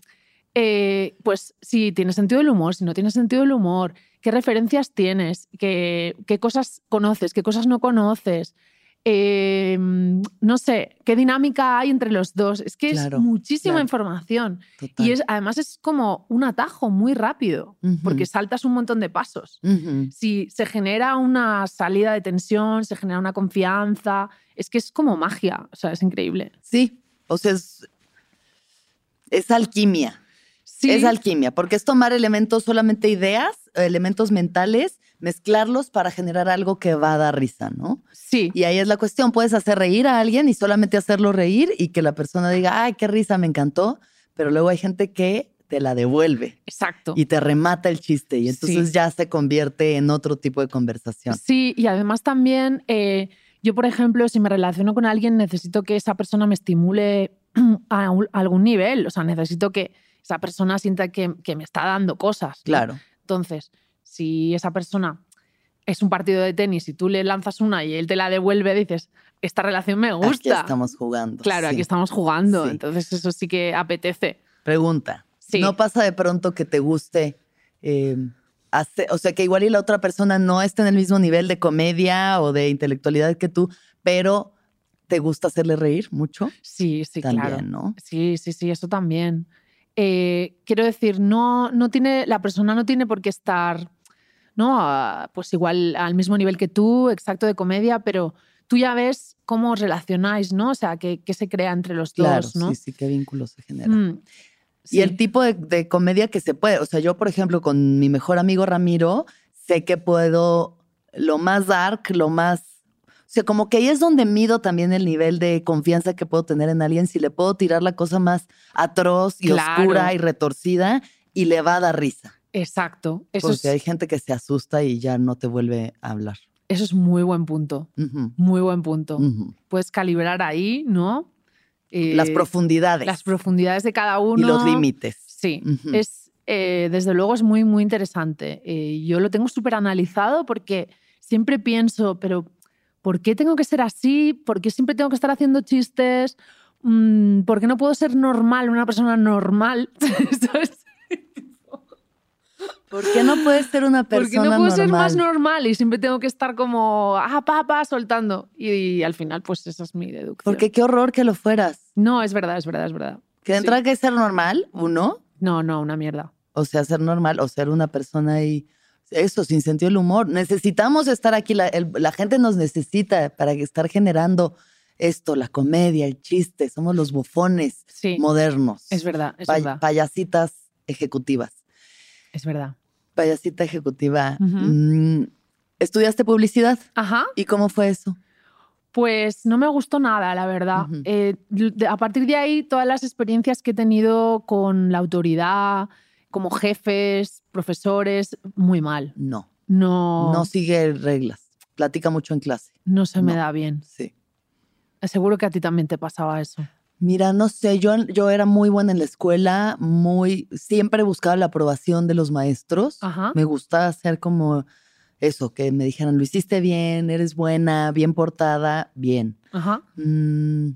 eh, pues si tienes sentido del humor, si no tienes sentido del humor, qué referencias tienes, qué, qué cosas conoces, qué cosas no conoces. Eh, no sé, qué dinámica hay entre los dos. Es que Claro, es muchísima claro. información. Total. Y es, además es como un atajo muy rápido, porque saltas un montón de pasos. Si se genera una salida de tensión, se genera una confianza, es que es como magia, o sea, es increíble. Sí, o sea, es, es alquimia. Sí, Es alquimia, porque es tomar elementos, solamente ideas, elementos mentales, mezclarlos para generar algo que va a dar risa, ¿no? sí, Y ahí es la cuestión, puedes hacer reír a alguien y solamente hacerlo reír y que la persona diga, ay, qué risa, me encantó, pero luego hay gente que te la devuelve exacto. y te remata el chiste y entonces Sí. ya se convierte en otro tipo de conversación. Sí, y además también, eh, yo, por ejemplo, si me relaciono con alguien, necesito que esa persona me estimule (clears throat) a, un- a algún nivel. O sea, necesito que esa persona sienta que, que me está dando cosas. ¿no? Claro, Entonces, si esa persona es un partido de tenis y tú le lanzas una y él te la devuelve, dices, esta relación me gusta. aquí estamos jugando. Claro, sí. aquí estamos jugando. Sí. Entonces, eso sí que apetece. Pregunta. Sí. ¿No pasa de pronto que te guste eh, hacer- o sea, que igual y la otra persona no esté en el mismo nivel de comedia o de intelectualidad que tú, pero te gusta hacerle reír mucho? Sí, sí, También, claro. ¿no? Sí, sí, sí, eso también. Eh, quiero decir, no, no tiene, la persona no tiene por qué estar, ¿no? A- pues igual al mismo nivel que tú, exacto de comedia, pero tú ya ves cómo os relacionáis, ¿no? O sea, qué, se crea entre los Claro, dos, ¿no? sí, sí, qué vínculo se genera. Mm, Y el tipo de, de comedia que se puede, o sea, yo, por ejemplo, con mi mejor amigo Ramiro, sé que puedo lo más dark, lo más... O sea, como que ahí es donde mido también el nivel de confianza que puedo tener en alguien, si le puedo tirar la cosa más atroz y Claro. oscura y retorcida y le va a dar risa. Exacto. Eso Porque es, hay gente que se asusta y ya no te vuelve a hablar. eso es muy buen punto. Muy buen punto. ujú. Puedes calibrar ahí, ¿no? Eh, Las profundidades las profundidades de cada uno. y los límites. Sí, es, eh, desde luego es muy, muy interesante. Eh, yo lo tengo súper analizado porque siempre pienso, pero ¿por qué tengo que ser así? ¿Por qué siempre tengo que estar haciendo chistes? Mm, ¿Por qué no puedo ser normal, una persona normal? (laughs) ¿Sabes? ¿Por qué no puedes ser una ¿Por persona qué no puedo normal? ser más normal y siempre tengo que estar como, ah, papá, soltando? Y, al final, pues esa es mi deducción. Porque qué horror que lo fueras. No, es verdad, es verdad, es verdad. Que Sí. entra que ser normal, uno, No, no, una mierda. o sea, ser normal o ser una persona y eso, sin sentido del humor. Necesitamos estar aquí, la, el- la gente nos necesita para estar generando esto, la comedia, el chiste, somos los bufones Sí, modernos. es verdad, es Pa- verdad, Payasitas ejecutivas. es verdad. Payasita ejecutiva. Mm, ¿Estudiaste publicidad? Ajá. ¿Y cómo fue eso? Pues no me gustó nada, la verdad. Eh, de- a partir de ahí, todas las experiencias que he tenido con la autoridad, como jefes, profesores, muy mal. No, No, no sigue reglas. Platica mucho en clase. no se me da bien. Sí. Seguro que a ti también te pasaba eso. Mira, no sé, yo, yo era muy buena en la escuela, muy, siempre buscaba la aprobación de los maestros. Ajá. Me gustaba hacer como eso, que me dijeran, lo hiciste bien, eres buena, bien portada, bien. Ajá. Mm,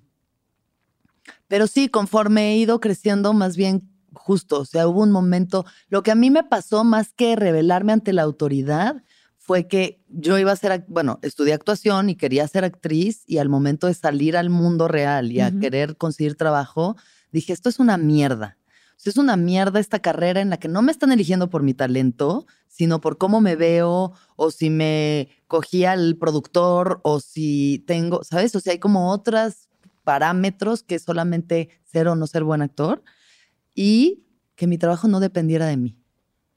pero sí, conforme he ido creciendo, más bien justo, o sea, hubo un momento, lo que a mí me pasó más que revelarme ante la autoridad fue que yo iba a ser, bueno, estudié actuación y quería ser actriz y al momento de salir al mundo real y a querer conseguir trabajo, dije, esto es una mierda. Es una mierda esta carrera en la que no me están eligiendo por mi talento, sino por cómo me veo o si me cogía el productor o si tengo, ¿sabes? O sea, hay como otros parámetros que solamente ser o no ser buen actor y que mi trabajo no dependiera de mí.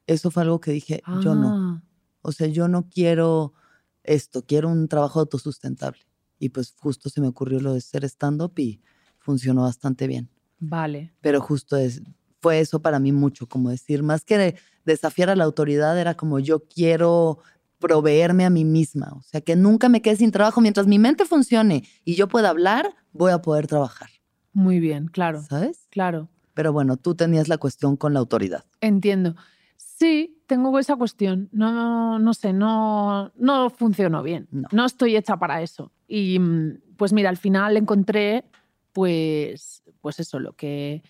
Eso fue algo que dije, yo no. O sea, yo no quiero esto, quiero un trabajo autosustentable. Y pues justo se me ocurrió lo de ser stand-up y funcionó bastante bien. Vale. Pero justo es, fue eso para mí mucho, como decir, más que de- desafiar a la autoridad, era como yo quiero proveerme a mí misma. O sea, que nunca me quede sin trabajo. Mientras mi mente funcione y yo pueda hablar, voy a poder trabajar. Muy bien, claro, ¿Sabes? claro. Pero bueno, tú tenías la cuestión con la autoridad. Entiendo. Sí, tengo esa cuestión. No, no sé, no, no funcionó bien. No. No estoy hecha para eso. Y mm, pues mira, al final encontré pues, pues eso, lo que,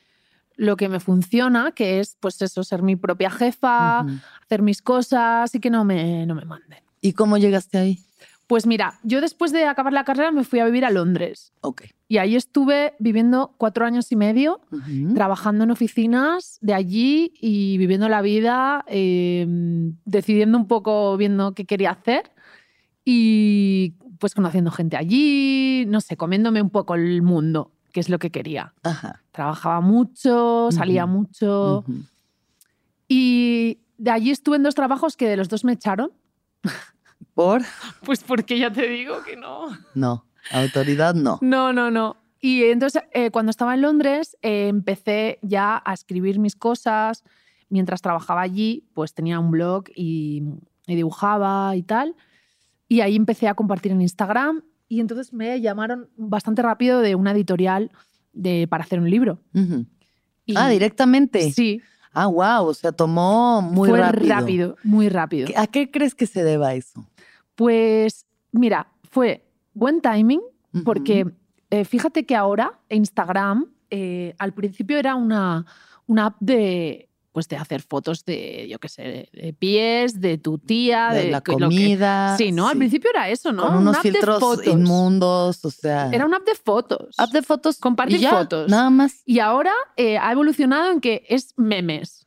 lo que me funciona, que es pues eso, ser mi propia jefa, hacer mis cosas y que no me, no me manden. ¿Y cómo llegaste ahí? Pues mira, yo después de acabar la carrera me fui a vivir a Londres Ok. y ahí estuve viviendo cuatro años y medio, trabajando en oficinas de allí y viviendo la vida, eh, decidiendo un poco, viendo qué quería hacer y pues conociendo gente allí, no sé, comiéndome un poco el mundo, que es lo que quería. Ajá. Trabajaba mucho, salía mucho y de allí estuve en dos trabajos que de los dos me echaron. ¿Por? Pues porque ya te digo que no. No. Autoridad, no. No, no, no. Y entonces, eh, cuando estaba en Londres, eh, empecé ya a escribir mis cosas. Mientras trabajaba allí, pues tenía un blog y, y dibujaba y tal. Y ahí empecé a compartir en Instagram. Y entonces me llamaron bastante rápido de una editorial de, para hacer un libro. Y- Ah, directamente. Sí, Ah, wow. O sea, tomó muy fue rápido. rápido, muy rápido. ¿A qué crees que se deba eso? Pues mira, fue buen timing porque eh, fíjate que ahora Instagram eh, al principio era una, una app de, pues de hacer fotos de, yo qué sé, de, pies, de tu tía, de de, la que- lo que- comida. sí, ¿no? Al principio era eso, ¿no? Con Una unos app de filtros fotos. inmundos, o sea. Era una app de fotos. app de fotos. Compartir fotos. Nada más. Y ahora eh, ha evolucionado en que es memes.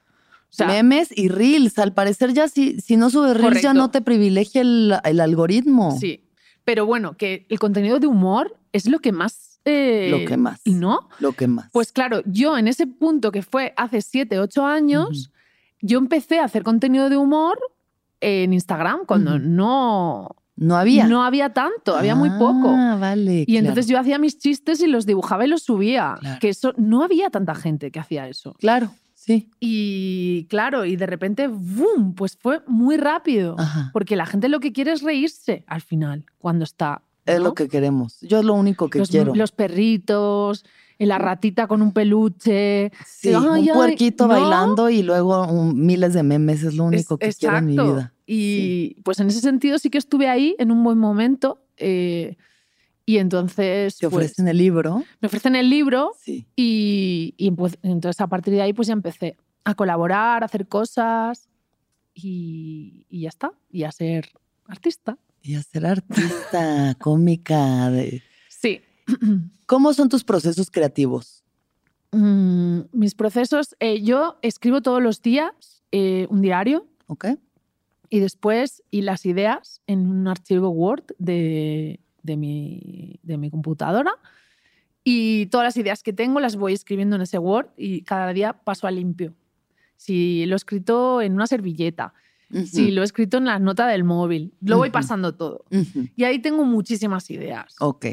O sea, Memes y reels. Al parecer ya si, si no subes reels ya no te privilegia el, el algoritmo. sí. Pero bueno, que el contenido de humor es lo que más... eh, Lo que más. ¿No? Lo que más. Pues claro, yo en ese punto que fue hace 7, 8 años, yo empecé a hacer contenido de humor en Instagram cuando no, no había. no había tanto, había muy poco. Ah, vale. Y entonces yo hacía mis chistes y los dibujaba y los subía. Claro. Que eso no había tanta gente que hacía eso. Claro, sí. Y claro, y de repente, ¡boom! Pues fue muy rápido. Ajá. Porque la gente lo que quiere es reírse al final, cuando está. Es lo que queremos. Yo es lo único que los, quiero. los perritos, la ratita con un peluche. sí, Ay, un puerquito ¿no? bailando y luego un- miles de memes. Es lo único Es- que quiero en mi exacto. vida. Y pues en ese sentido sí que estuve ahí en un buen momento. eh, y entonces Te pues, ofrecen el libro. me ofrecen el libro Sí. y, y, pues, entonces a partir de ahí pues ya empecé a colaborar, a hacer cosas y, y ya está. Y a ser artista. Y a ser artista, (laughs) cómica. de- Sí. (clears throat) ¿Cómo son tus procesos creativos? Mm, mis procesos, eh, yo escribo todos los días eh, un diario ¿Ok? y después y las ideas en un archivo Word de, de mi, de mi computadora. Y todas las ideas que tengo las voy escribiendo en ese Word y cada día paso a limpio. Si lo he escrito en una servilleta, si Ujú, lo he escrito en la nota del móvil, lo voy Ujú. pasando todo. ujú. Y ahí tengo muchísimas ideas. Ok.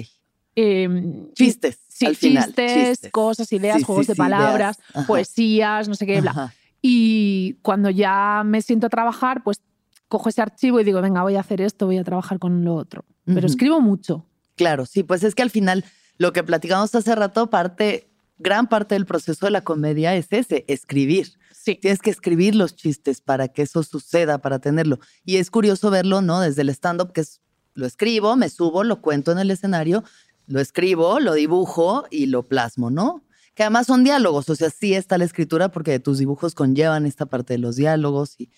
Em, Chistes. sí, al final. chistes, chistes. cosas, ideas, Sí, juegos sí, de ideas. palabras, poesías, no sé qué, bla. ajá. Y cuando ya me siento a trabajar, pues cojo ese archivo y digo, venga, voy a hacer esto, voy a trabajar con lo otro. Pero Ujú. escribo mucho. Claro, sí, pues es que al final lo que platicamos hace rato, parte, gran parte del proceso de la comedia es ese, escribir. Sí. Tienes que escribir los chistes para que eso suceda, para tenerlo. Y es curioso verlo, ¿no? Desde el stand-up, que es, lo escribo, me subo, lo cuento en el escenario, lo escribo, lo dibujo y lo plasmo, ¿no? Que además son diálogos, o sea, sí está la escritura porque tus dibujos conllevan esta parte de los diálogos y,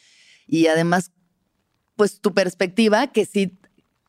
y además, pues tu perspectiva, que sí,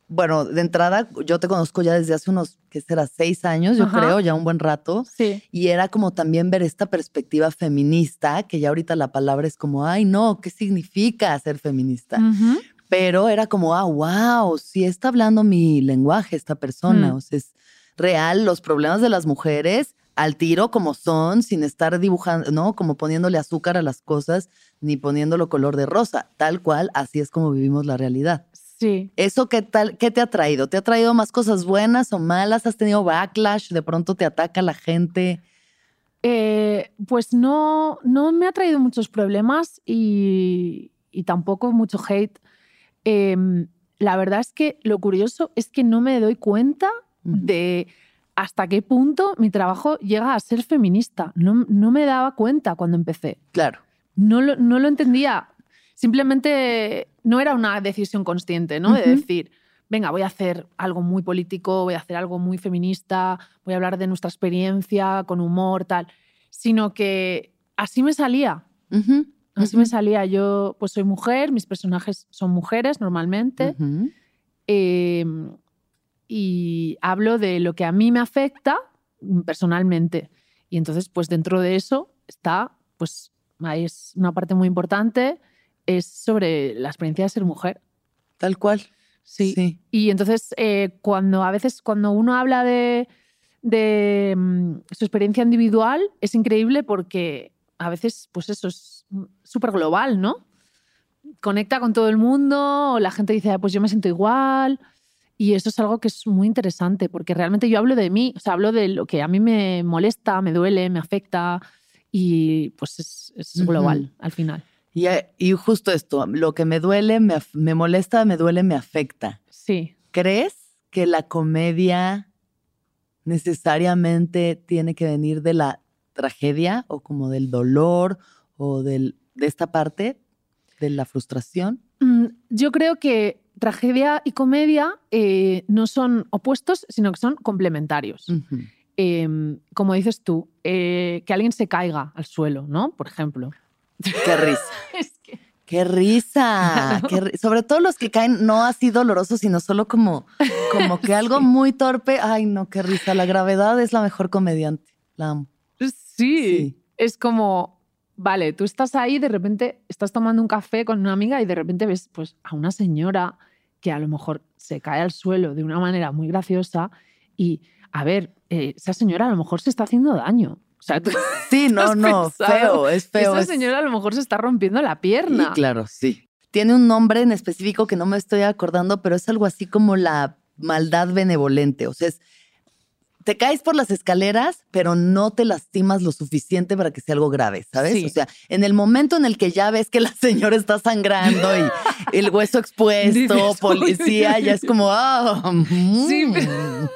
bueno, de entrada, yo te conozco ya desde hace unos, ¿qué será? Seis años, yo Ajá. creo, ya un buen rato. Sí. Y era como también ver esta perspectiva feminista, que ya ahorita la palabra es como, ay, no, ¿qué significa ser feminista? Ujú. Pero era como, ah, wow, sí está hablando mi lenguaje esta persona. Mm. O sea, es real los problemas de las mujeres al tiro como son, sin estar dibujando, ¿no? Como poniéndole azúcar a las cosas, ni poniéndolo color de rosa. Tal cual, así es como vivimos la realidad. Sí. ¿Eso qué tal? ¿Qué te ha traído? ¿Te ha traído más cosas buenas o malas? ¿Has tenido backlash? ¿De pronto te ataca la gente? Eh, pues no, no me ha traído muchos problemas y, y tampoco mucho hate. Em, la verdad es que lo curioso es que no me doy cuenta de hasta qué punto mi trabajo llega a ser feminista. No, no me daba cuenta cuando empecé. Claro. No lo, no lo entendía. Simplemente no era una decisión consciente, ¿no? De decir, venga, voy a hacer algo muy político, voy a hacer algo muy feminista, voy a hablar de nuestra experiencia con humor, tal, sino que así me salía. Así me salía. Yo, pues soy mujer, mis personajes son mujeres normalmente. eh, y hablo de lo que a mí me afecta mm, personalmente. Y entonces, pues dentro de eso está, pues es una parte muy importante, es sobre la experiencia de ser mujer. Tal cual. Sí. Sí. Y entonces, eh, cuando a veces, cuando uno habla de, de mm, su experiencia individual, es increíble porque a veces, pues eso es súper global, ¿no? Conecta con todo el mundo, la gente dice, "Ah, pues yo me siento igual. Y eso es algo que es muy interesante, porque realmente yo hablo de mí, o sea, hablo de lo que a mí me molesta, me duele, me afecta, y pues es, es global al final. Y, eh, y justo esto, lo que me duele, me, me molesta, me duele, me afecta. Sí. ¿Crees que la comedia necesariamente tiene que venir de la tragedia o como del dolor o del, de esta parte de la frustración? Mm, Yo creo que tragedia y comedia eh, no son opuestos, sino que son complementarios. Eh, como dices tú, eh, que alguien se caiga al suelo, ¿no? Por ejemplo. Qué risa. (laughs) Es que... Qué risa. qué ri- Sobre todo los que caen no así dolorosos, sino solo como, como que (laughs) algo muy torpe. Ay, no, qué risa. La gravedad es la mejor comediante. La amo. Sí. Sí. Es como, vale, tú estás ahí, de repente estás tomando un café con una amiga y de repente ves pues, a una señora que a lo mejor se cae al suelo de una manera muy graciosa y, a ver, eh, esa señora a lo mejor se está haciendo daño. O sea, (laughs) tú- Sí, no, no, feo, es feo. esa es- señora a lo mejor se está rompiendo la pierna. claro, sí. Tiene un nombre en específico que no me estoy acordando, pero es algo así como la maldad benevolente. O sea, es, te caes por las escaleras, pero no te lastimas lo suficiente para que sea algo grave, ¿sabes? Sí. O sea, en el momento en el que ya ves que la señora está sangrando y (laughs) el hueso expuesto, policía, ya es como, ah, Sí, mm". pero-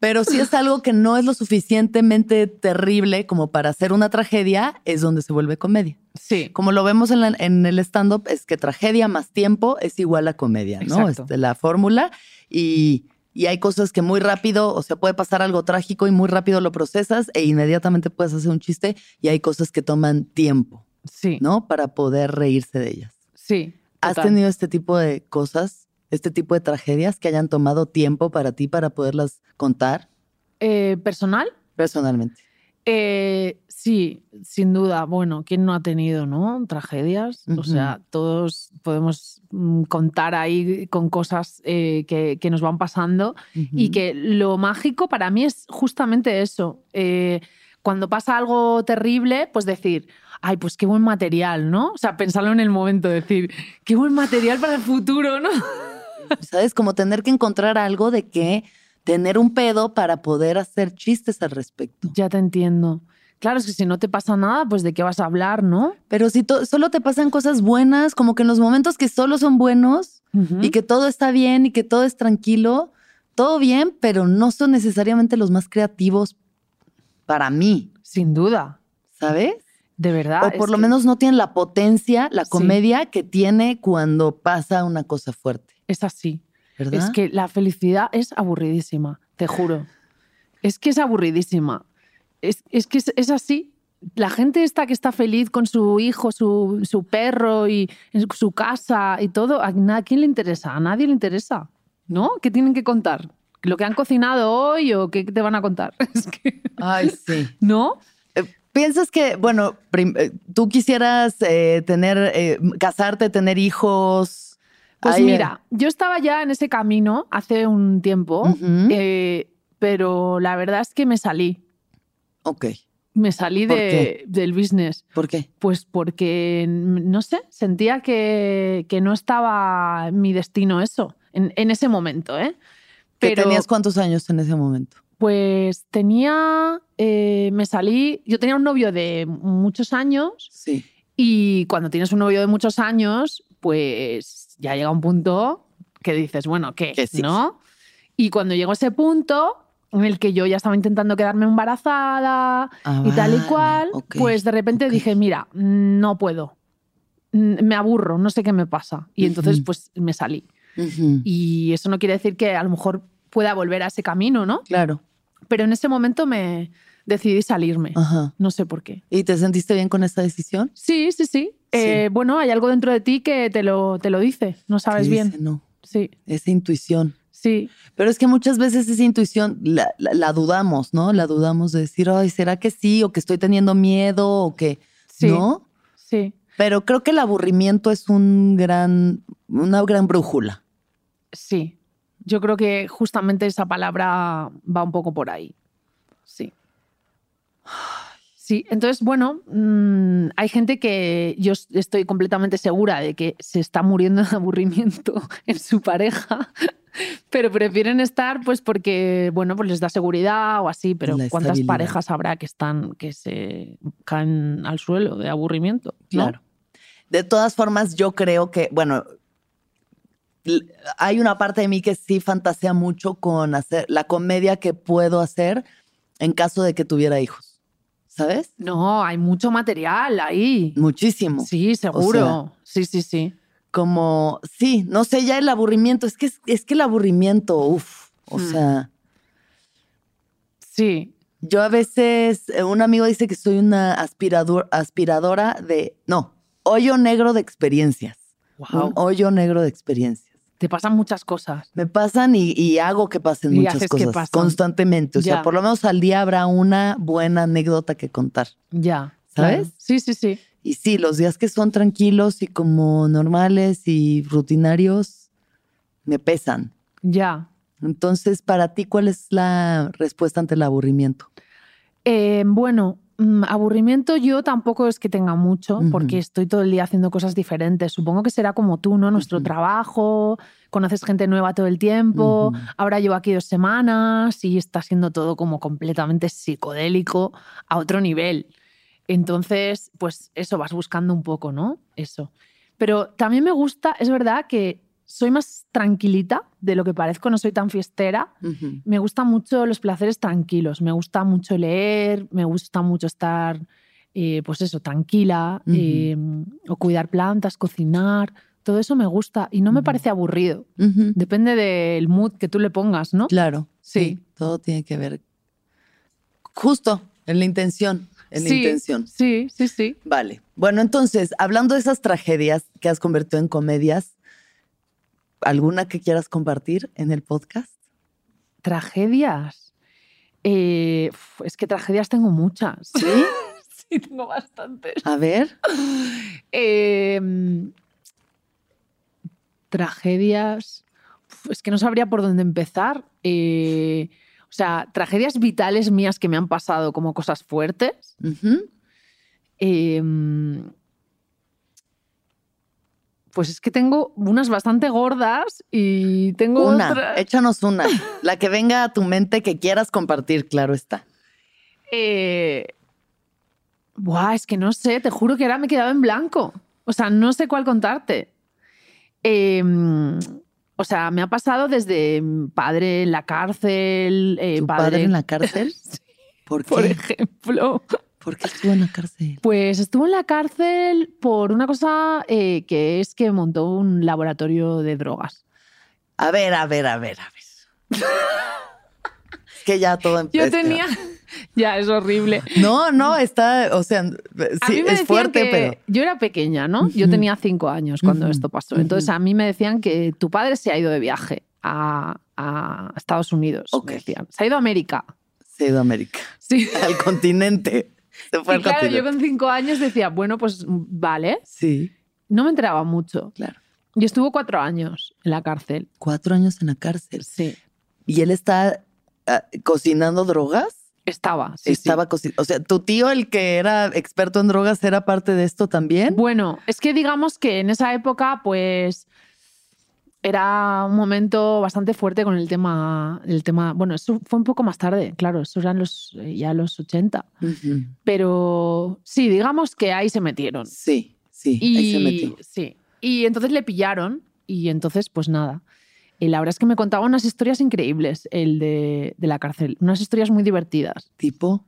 Pero si es algo que no es lo suficientemente terrible como para hacer una tragedia, es donde se vuelve comedia. Sí. Como lo vemos en, la- en el stand-up, es que tragedia más tiempo es igual a comedia, ¿no? Exacto. Este, la fórmula. Y, y hay cosas que muy rápido, o sea, puede pasar algo trágico y muy rápido lo procesas e inmediatamente puedes hacer un chiste. Y hay cosas que toman tiempo, Sí. ¿no? Para poder reírse de ellas. Sí. ¿Has total. tenido este tipo de cosas, este tipo de tragedias que hayan tomado tiempo para ti para poderlas contar Eh, ¿Personal? personalmente? Eh, sí, sin duda. Bueno, ¿quién no ha tenido, no? Tragedias. O sea, todos podemos mm, contar ahí con cosas eh, que, que nos van pasando y que lo mágico para mí es justamente eso. Eh, cuando pasa algo terrible, pues decir, ay, pues qué buen material, ¿no? O sea, pensarlo en el momento, decir, qué buen material para el futuro, ¿no? ¿Sabes? Como tener que encontrar algo de que tener un pedo para poder hacer chistes al respecto. Ya te entiendo. Claro, es que si no te pasa nada, pues de qué vas a hablar, ¿no? Pero si solo te pasan cosas buenas, como que en los momentos que solo son buenos Ujú. y que todo está bien y que todo es tranquilo, todo bien, pero no son necesariamente los más creativos para mí, Sin duda, ¿sabes? de verdad. o por lo que- menos no tienen la potencia, la Sí. comedia que tiene cuando pasa una cosa fuerte, Es así. ¿Verdad? Es que la felicidad es aburridísima, te juro. Es que es aburridísima. Es, es que es, es así. La gente esta que está feliz con su hijo, su, su perro y su casa y todo, ¿a a quién le interesa? A nadie le interesa. ¿No? ¿Qué tienen que contar? ¿Lo que han cocinado hoy o qué te van a contar? (laughs) Es que, Ay, sí. (laughs) ¿No? Eh, ¿Piensas que, bueno, eh, tú quisieras eh, tener, eh, casarte, tener hijos? Pues mira, yo estaba ya en ese camino hace un tiempo, eh, pero la verdad es que me salí. Ok. Me salí ¿Por de- qué? del business. ¿Por qué? Pues porque, no sé, sentía que, que no estaba en mi destino eso, en, en ese momento, ¿eh? ¿Que Pero tenías cuántos años en ese momento? pues tenía, eh, me salí, yo tenía un novio de muchos años Sí. y cuando tienes un novio de muchos años, pues ya llega un punto que dices, bueno, ¿qué? Que sí. ¿No? Y cuando llegó ese punto en el que yo ya estaba intentando quedarme embarazada Ah, y tal y cual, pues de repente dije, mira, no puedo, me aburro, no sé qué me pasa. Y entonces pues me salí. Y eso no quiere decir que a lo mejor pueda volver a ese camino, ¿no? Claro. Pero en ese momento me decidí salirme. Ajá. No sé por qué. ¿Y te sentiste bien con esta decisión? Sí, sí, sí. Eh, bueno, hay algo dentro de ti que te lo, te lo dice. No sabes ¿Qué bien. No, Sí, esa intuición. sí. Pero es que muchas veces esa intuición la, la- la dudamos, ¿no? La dudamos de decir, ay, ¿será que sí? O que estoy teniendo miedo, o que Sí. no. Sí. Pero creo que el aburrimiento es un gran, una gran brújula. Sí. Yo creo que justamente esa palabra va un poco por ahí. Sí. (sighs) Sí, entonces, bueno, mm, hay gente que yo estoy completamente segura de que se está muriendo de aburrimiento (laughs) en su pareja, (laughs) pero prefieren estar pues porque, bueno, pues les da seguridad o así, pero La ¿cuántas parejas habrá que están, que se caen al suelo de aburrimiento? ¿no? Claro. De todas formas, yo creo que, bueno, hay una parte de mí que sí fantasea mucho con hacer la comedia que puedo hacer en caso de que tuviera hijos. ¿Sabes? No, hay mucho material ahí. Muchísimo. Sí, seguro. sí, sí, sí. Como, sí, no sé, ya el aburrimiento. Es que, es, que el aburrimiento, uff. O Mm. sea, Sí, yo a veces, eh, un amigo dice que soy una aspirador, aspiradora de, no, hoyo negro de experiencias. Wow. Un hoyo negro de experiencias. Te pasan muchas cosas. Me pasan y, y hago que pasen Y muchas cosas constantemente. O sea, Ya. por lo menos al día habrá una buena anécdota que contar. Ya. ¿Sabes? claro. Sí, sí, sí. Y sí, los días que son tranquilos y como normales y rutinarios me pesan. Ya. Entonces, para ti, ¿cuál es la respuesta ante el aburrimiento? Eh, bueno, aburrimiento yo tampoco es que tenga mucho, porque estoy todo el día haciendo cosas diferentes. Supongo que será como tú, ¿no? Nuestro trabajo, conoces gente nueva todo el tiempo. Ahora llevo aquí dos semanas y está siendo todo como completamente psicodélico a otro nivel. Entonces, pues eso, vas buscando un poco, ¿no? Eso. Pero también me gusta, es verdad que soy más tranquilita de lo que parezco, no soy tan fiestera. Me gustan mucho los placeres tranquilos, me gusta mucho leer, me gusta mucho estar, eh, pues eso, tranquila, eh, o cuidar plantas, cocinar, todo eso me gusta y no me parece aburrido. Depende del mood que tú le pongas, ¿no? Claro. Sí. Sí. Todo tiene que ver justo en la intención. En la Sí, intención. Sí, sí, sí. Vale. Bueno, entonces, hablando de esas tragedias que has convertido en comedias, ¿alguna que quieras compartir en el podcast? Tragedias. Eh, es que tragedias tengo muchas. ¿Sí? (laughs) sí, tengo bastantes. A ver. Eh, tragedias. Es que no sabría por dónde empezar. Eh, o sea, tragedias vitales mías que me han pasado como cosas fuertes. Eh, pues es que tengo unas bastante gordas y tengo Una, otras- échanos una. La que venga a tu mente que quieras compartir, claro está. Eh, buah, es que no sé, te juro que ahora me he quedado en blanco. O sea, no sé cuál contarte. Eh, o sea, me ha pasado desde padre en la cárcel, eh, ¿Tu padre, padre en la cárcel? (laughs) ¿Por por qué? ejemplo. ¿Por qué estuvo en la cárcel? Pues estuvo en la cárcel por una cosa eh, que es que montó un laboratorio de drogas. A ver, a ver, a ver, a ver. es que ya todo (laughs) Yo empieza. tenía... (laughs) ya, es horrible. No, no, está, o sea, A sí, mí me es fuerte, que pero. yo era pequeña, ¿no? Yo tenía cinco años cuando esto pasó. Entonces a mí me decían que tu padre se ha ido de viaje a, a Estados Unidos. Ok. Me decían. Se ha ido a América. Se ha ido a América. Sí. (laughs) Al continente. Se fue Y al claro, yo con cinco años decía, bueno, pues vale. Sí, No me enteraba mucho. claro. Y estuvo cuatro años en la cárcel. Cuatro años en la cárcel. Sí. ¿Y él está ah, cocinando drogas? Estaba. sí, sí. Estaba cocinando. O sea, tu tío, el que era experto en drogas, era parte de esto también. Bueno, es que digamos que en esa época, pues era un momento bastante fuerte con el tema, el tema. Bueno, eso fue un poco más tarde, claro, eso eran los, eh, ya los 80. Ujú. Pero sí, digamos que ahí se metieron. Sí, sí, Y, ahí se metió. Sí. Y entonces le pillaron y entonces, pues nada. Y la verdad es que me contaba unas historias increíbles, el de, de la cárcel, unas historias muy divertidas. Tipo,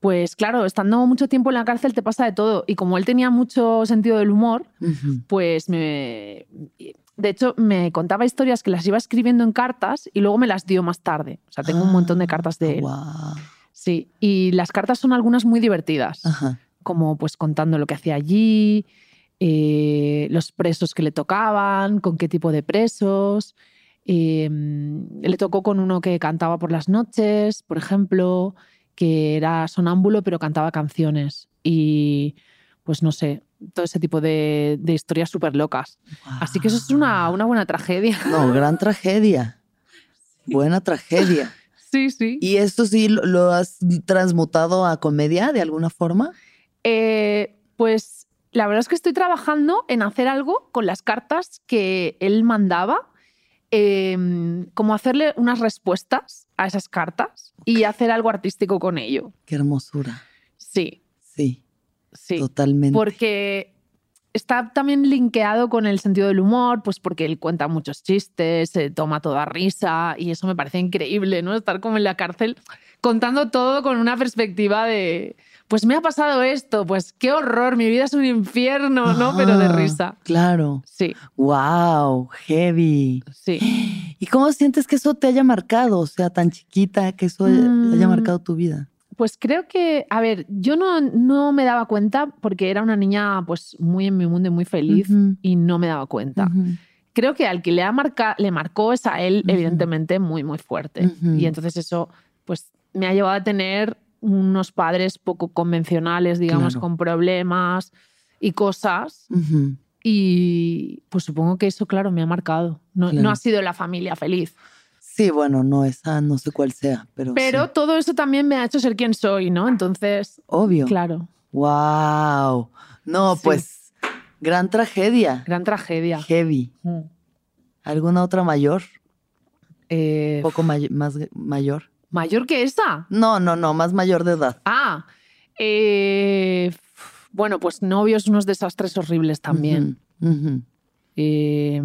Pues claro, estando mucho tiempo en la cárcel te pasa de todo. Y como él tenía mucho sentido del humor, pues me... de hecho, me contaba historias que las iba escribiendo en cartas y luego me las dio más tarde. O sea, tengo un montón de cartas de él. Wow. Sí, y las cartas son algunas muy divertidas, Ajá. como pues contando lo que hacía allí, eh, los presos que le tocaban, con qué tipo de presos. Eh, le tocó con uno que cantaba por las noches, por ejemplo, que era sonámbulo pero cantaba canciones. Y pues no sé, todo ese tipo de, de historias súper locas. Así que eso es una, una buena tragedia. No, gran tragedia. Buena tragedia. (laughs) Sí, sí. ¿Y esto sí lo, lo has transmutado a comedia de alguna forma? Eh, pues la verdad es que estoy trabajando en hacer algo con las cartas que él mandaba, eh, como hacerle unas respuestas a esas cartas y hacer algo artístico con ello. Qué hermosura. Sí, Sí, sí. totalmente. Porque está también linkeado con el sentido del humor, pues porque él cuenta muchos chistes, se toma toda risa y eso me parece increíble, ¿no? Estar como en la cárcel contando todo con una perspectiva de, pues me ha pasado esto, pues qué horror, mi vida es un infierno, ¿no? Pero de Ah, risa. Claro. Sí, Wow, heavy. sí. ¿Y cómo sientes que eso te haya marcado? O sea, tan chiquita, que eso haya Mm. marcado tu vida. Pues creo que, a ver, yo no, no me daba cuenta porque era una niña pues muy en mi mundo y muy feliz y no me daba cuenta. creo que al que le, ha marca, le marcó es a él, evidentemente, muy, muy fuerte. Y entonces eso, pues, me ha llevado a tener unos padres poco convencionales, digamos, Claro. con problemas y cosas. Y pues supongo que eso, claro, me ha marcado. No, Claro. no ha sido la familia feliz. Sí, bueno, no, esa no sé cuál sea, pero. Pero sí. todo eso también me ha hecho ser quien soy, ¿no? Entonces, Obvio. claro, Wow. No, Sí. pues, gran tragedia. gran tragedia. Heavy. Mm. ¿Alguna otra mayor? Eh, ¿Poco may- más mayor? ¿Mayor que esa? No, no, no, más mayor de edad. Ah, eh, bueno, pues novios, unos desastres horribles también. Eh,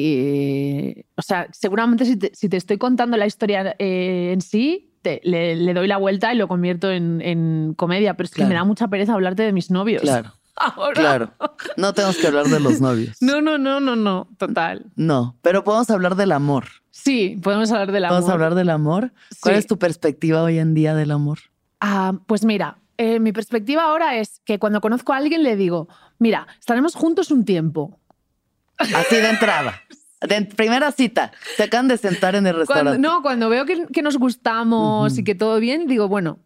eh, o sea, seguramente si te, si te estoy contando la historia eh, en sí, te- le, le doy la vuelta y lo convierto en, en comedia, pero es que me da mucha pereza hablarte de mis novios. Claro, (laughs) Ahora. claro. No tenemos que hablar de los novios. No, no, no, no, no, total. No, pero podemos hablar del amor. Sí, podemos hablar del amor. ¿Podemos hablar del amor? ¿Cuál es tu perspectiva hoy en día del amor? Ah, pues mira, eh, mi perspectiva ahora es que cuando conozco a alguien le digo, mira, estaremos juntos un tiempo. Así de entrada. (laughs) De primera cita. Se acaban de sentar en el Cuando, restaurante. no, cuando veo que, que nos gustamos Ujú. y que todo bien, digo, bueno,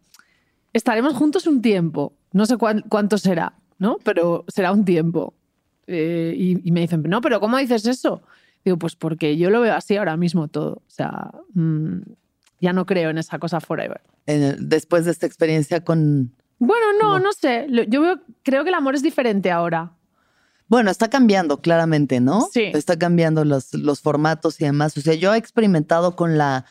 estaremos juntos un tiempo. No sé cuán- cuánto será, ¿no? Pero será un tiempo. Eh, y, y me dicen, no, pero ¿cómo dices eso? Digo, pues porque yo lo veo así ahora mismo todo. O sea, mm, ya no creo en esa cosa forever. Después de esta experiencia con... Bueno, no, No. no sé. Yo veo- creo que el amor es diferente ahora. Bueno, está cambiando claramente, ¿no? Sí. Está cambiando los, los formatos y demás. O sea, yo he experimentado con la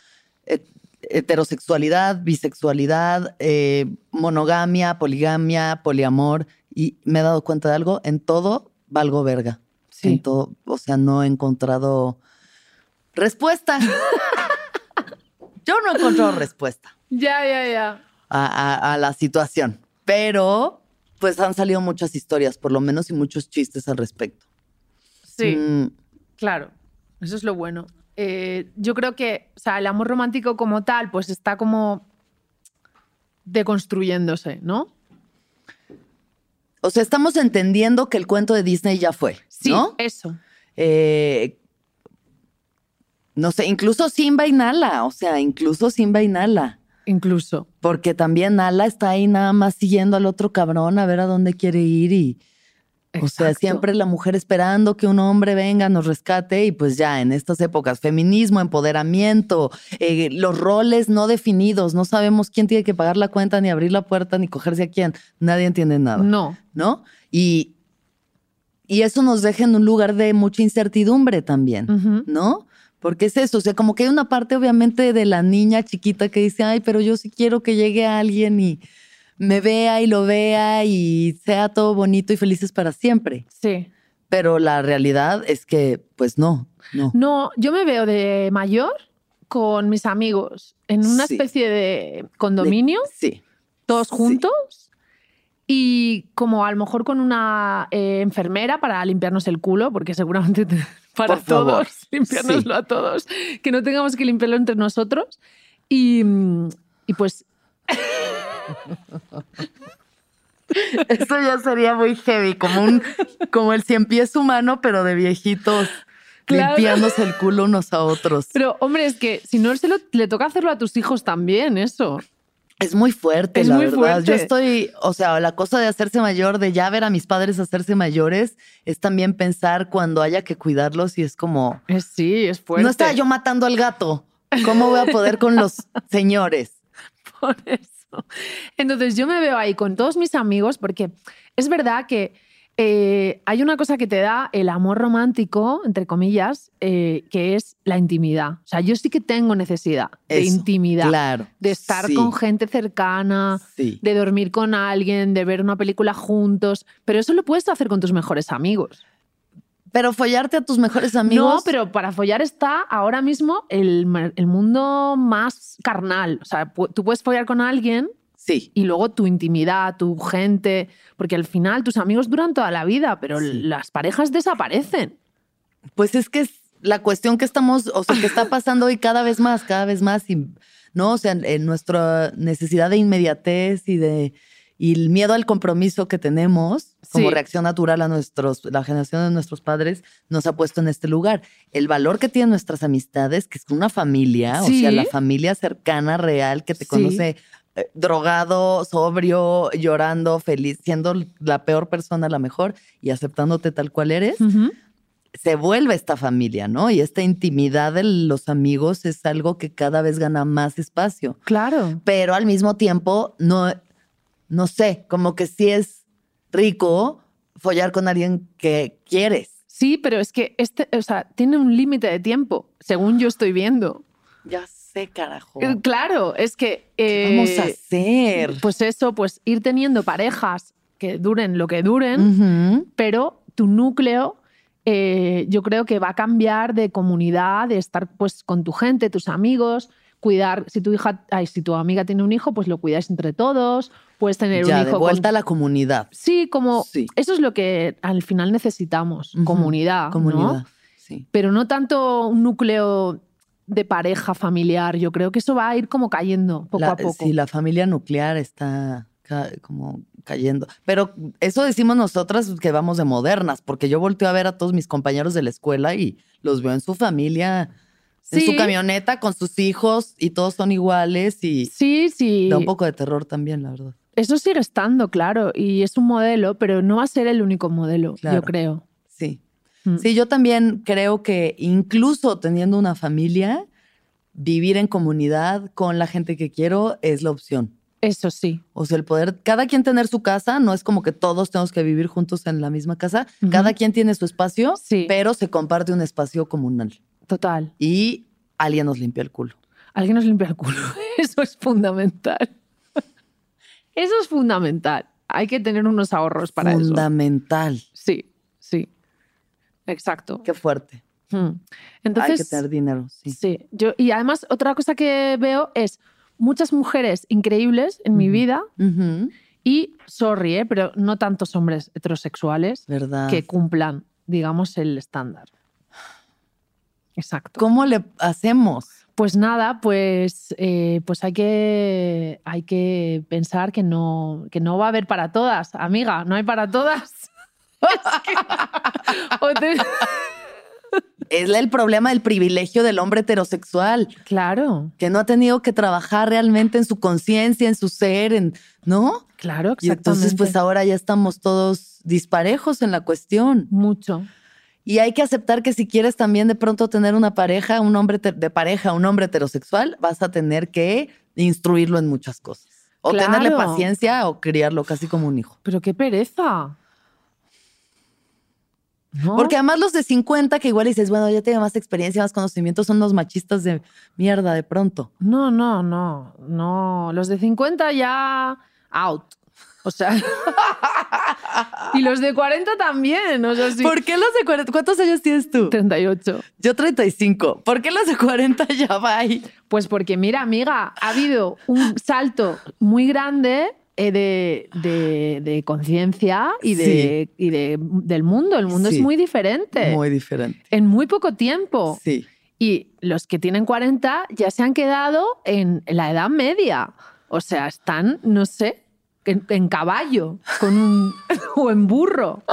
eh, heterosexualidad, bisexualidad, eh, monogamia, poligamia, poliamor y me he dado cuenta de algo. En todo valgo verga. Sí. En todo, o sea, no he encontrado respuesta. (laughs) yo no he encontrado respuesta. Ya, ya, ya. a, a- a la situación. Pero, pues han salido muchas historias, por lo menos, y muchos chistes al respecto. Sí. Mm, Claro, eso es lo bueno. Eh, yo creo que, o sea, el amor romántico como tal, pues está como deconstruyéndose, ¿no? o sea, estamos entendiendo que el cuento de Disney ya fue, Sí, ¿no? eso. Eh, no sé, incluso Simba y Nala, o sea, incluso Simba y Nala. Incluso. Porque también Nala está ahí nada más siguiendo al otro cabrón a ver a dónde quiere ir y, o sea, siempre la mujer esperando que un hombre venga, nos rescate y pues ya en estas épocas, feminismo, empoderamiento, eh, los roles no definidos, no sabemos quién tiene que pagar la cuenta, ni abrir la puerta, ni cogerse a quién, nadie entiende nada, No. ¿no? Y, y eso nos deja en un lugar de mucha incertidumbre también. ¿no? Porque es eso, o sea, como que hay una parte obviamente de la niña chiquita que dice, ay, pero yo sí quiero que llegue alguien y me vea y lo vea y sea todo bonito y felices para siempre. Sí. Pero la realidad es que, pues no, no. No, yo me veo de mayor con mis amigos en una Sí. especie de condominio, Sí. todos sí. Y como a lo mejor con una eh, enfermera para limpiarnos el culo, porque seguramente te- (laughs) para Por favor. todos, (laughs) limpiárnoslo a todos, que no tengamos que limpiarlo entre nosotros. Y, mm, y pues (laughs) Esto ya sería muy heavy, como un, como el cien pies humano, pero de viejitos Claro. limpiándose el culo unos a otros. Pero, hombre, es que si no se lo, le toca hacerlo a tus hijos también, eso. Es muy fuerte, Es la muy verdad. fuerte. Yo estoy, o sea, la cosa de hacerse mayor, de ya ver a mis padres hacerse mayores, es también pensar cuando haya que cuidarlos y es como, sí, es fuerte. no estaba yo matando al gato. ¿Cómo voy a poder con los (laughs) señores? Por eso. Entonces yo me veo ahí con todos mis amigos porque es verdad que eh, hay una cosa que te da el amor romántico, entre comillas, eh, que es la intimidad. O sea, yo sí que tengo necesidad de intimidad, Claro. de estar Sí, con gente cercana, Sí. de dormir con alguien, de ver una película juntos, pero eso lo puedes hacer con tus mejores amigos. Pero follarte a tus mejores amigos. No, pero para follar está ahora mismo el, el mundo más carnal. O sea, tú puedes follar con alguien Sí. y luego tu intimidad, tu gente, porque al final tus amigos duran toda la vida, pero Sí. las parejas desaparecen. Pues es que es la cuestión que estamos, o sea, que está pasando hoy cada vez más, cada vez más, y, ¿no? O sea, en nuestra necesidad de inmediatez y de y el miedo al compromiso que tenemos como Sí. reacción natural a nuestros, la generación de nuestros padres, nos ha puesto en este lugar. El valor que tienen nuestras amistades, que es una familia, o sea, la familia cercana, real, que te Sí. conoce eh, drogado, sobrio, llorando, feliz, siendo la peor persona, la mejor, y aceptándote tal cual eres se vuelve esta familia, ¿no? Y esta intimidad de los amigos es algo que cada vez gana más espacio. Claro. Pero al mismo tiempo, no, no sé, como que sí es rico follar con alguien que quieres. Sí, pero es que este, o sea, tiene un límite de tiempo, según yo estoy viendo. Ya sé, carajo. Eh, Claro, es que. ¿Qué eh, vamos a hacer? Pues eso, pues ir teniendo parejas que duren lo que duren, pero tu núcleo eh, yo creo que va a cambiar de comunidad, de estar pues con tu gente, tus amigos, cuidar, si tu hija, ay, si tu amiga tiene un hijo, pues lo cuidáis entre todos, puedes tener Ya, un de hijo vuelta con... a la comunidad. Sí, como Sí. eso es lo que al final necesitamos, comunidad, ¿no? Comunidad, sí. Pero no tanto un núcleo de pareja familiar, yo creo que eso va a ir como cayendo poco La- a poco. Sí, la familia nuclear está ca- como cayendo. Pero eso decimos nosotras que vamos de modernas, porque yo volteo a ver a todos mis compañeros de la escuela y los veo en su familia, en su camioneta con sus hijos y todos son iguales y Sí, sí. da un poco de terror también, la verdad. Eso sigue estando, claro, y es un modelo, pero no va a ser el único modelo, Claro. yo creo. Sí. Mm. Sí, yo también creo que incluso teniendo una familia, vivir en comunidad con la gente que quiero es la opción. Eso sí. O sea, el poder, cada quien tener su casa, no es como que todos tenemos que vivir juntos en la misma casa. Cada quien tiene su espacio, Sí. pero se comparte un espacio comunal. Total. Y alguien nos limpia el culo. Alguien nos limpia el culo. (laughs) Eso es fundamental. Eso es fundamental. Hay que tener unos ahorros para eso. Fundamental. Sí, sí. Exacto. Qué fuerte. Entonces, Hay que tener dinero, sí. sí. Yo, y además, otra cosa que veo es muchas mujeres increíbles en mi vida y, sorry, eh, pero no tantos hombres heterosexuales ¿Verdad? que cumplan, digamos, el estándar. Exacto. ¿Cómo le hacemos? Pues nada, pues, eh, pues hay, que, hay que pensar que no, que no va a haber para todas, amiga, no hay para todas. Es el problema del privilegio del hombre heterosexual, Claro, que no ha tenido que trabajar realmente en su conciencia, en su ser, en, ¿no? claro, Y exactamente. entonces, pues ahora ya estamos todos disparejos en la cuestión. Mucho. Y hay que aceptar que si quieres también de pronto tener una pareja, un hombre de pareja, un hombre heterosexual, vas a tener que instruirlo en muchas cosas. O Claro. tenerle paciencia o criarlo casi como un hijo. Pero qué pereza. ¿No? Porque además los de 50, que igual dices, bueno, ya tengo más experiencia, más conocimiento, son los machistas de mierda de pronto. No, no, no, no. Los de 50 ya out. O sea. (laughs) y los de 40 también. O sea, sí. ¿Por qué los de 40? ¿Cuántos años tienes tú? 38. Yo 35. ¿Por qué los de 40 ya va ahí? Pues porque, mira, amiga, ha habido un salto muy grande de, de- de conciencia y, de, y de- del mundo. El mundo Sí. es muy diferente. Muy diferente. En muy poco tiempo. Sí. Y los que tienen 40 ya se han quedado en la edad media. O sea, están, no sé, en, en caballo con un, (laughs) o en burro. (laughs)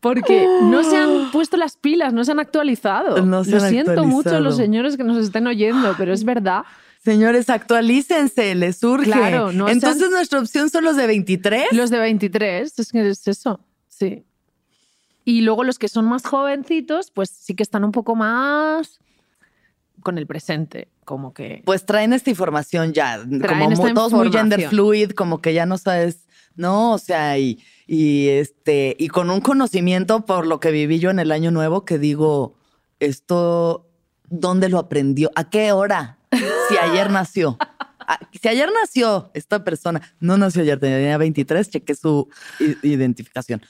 Porque no se han (gasps) puesto las pilas, no se han actualizado. No se Lo han siento mucho los señores que nos estén oyendo, pero es verdad. Señores, actualícense, les surge. Claro, no Entonces sean- nuestra opción son los de 23. Los de 23, es que es eso, sí. Y luego los que son más jovencitos, pues sí que están un poco más con el presente, como que... Pues traen esta información ya, como esta mu- todos muy gender fluid, como que ya no sabes, no, o sea, y, y este, y con un conocimiento por lo que viví yo en el año nuevo que digo, esto, ¿dónde lo aprendió? ¿A qué hora? Si ayer nació. Ah, Si ayer nació esta persona, no nació ayer, tenía 23, chequé su identificación.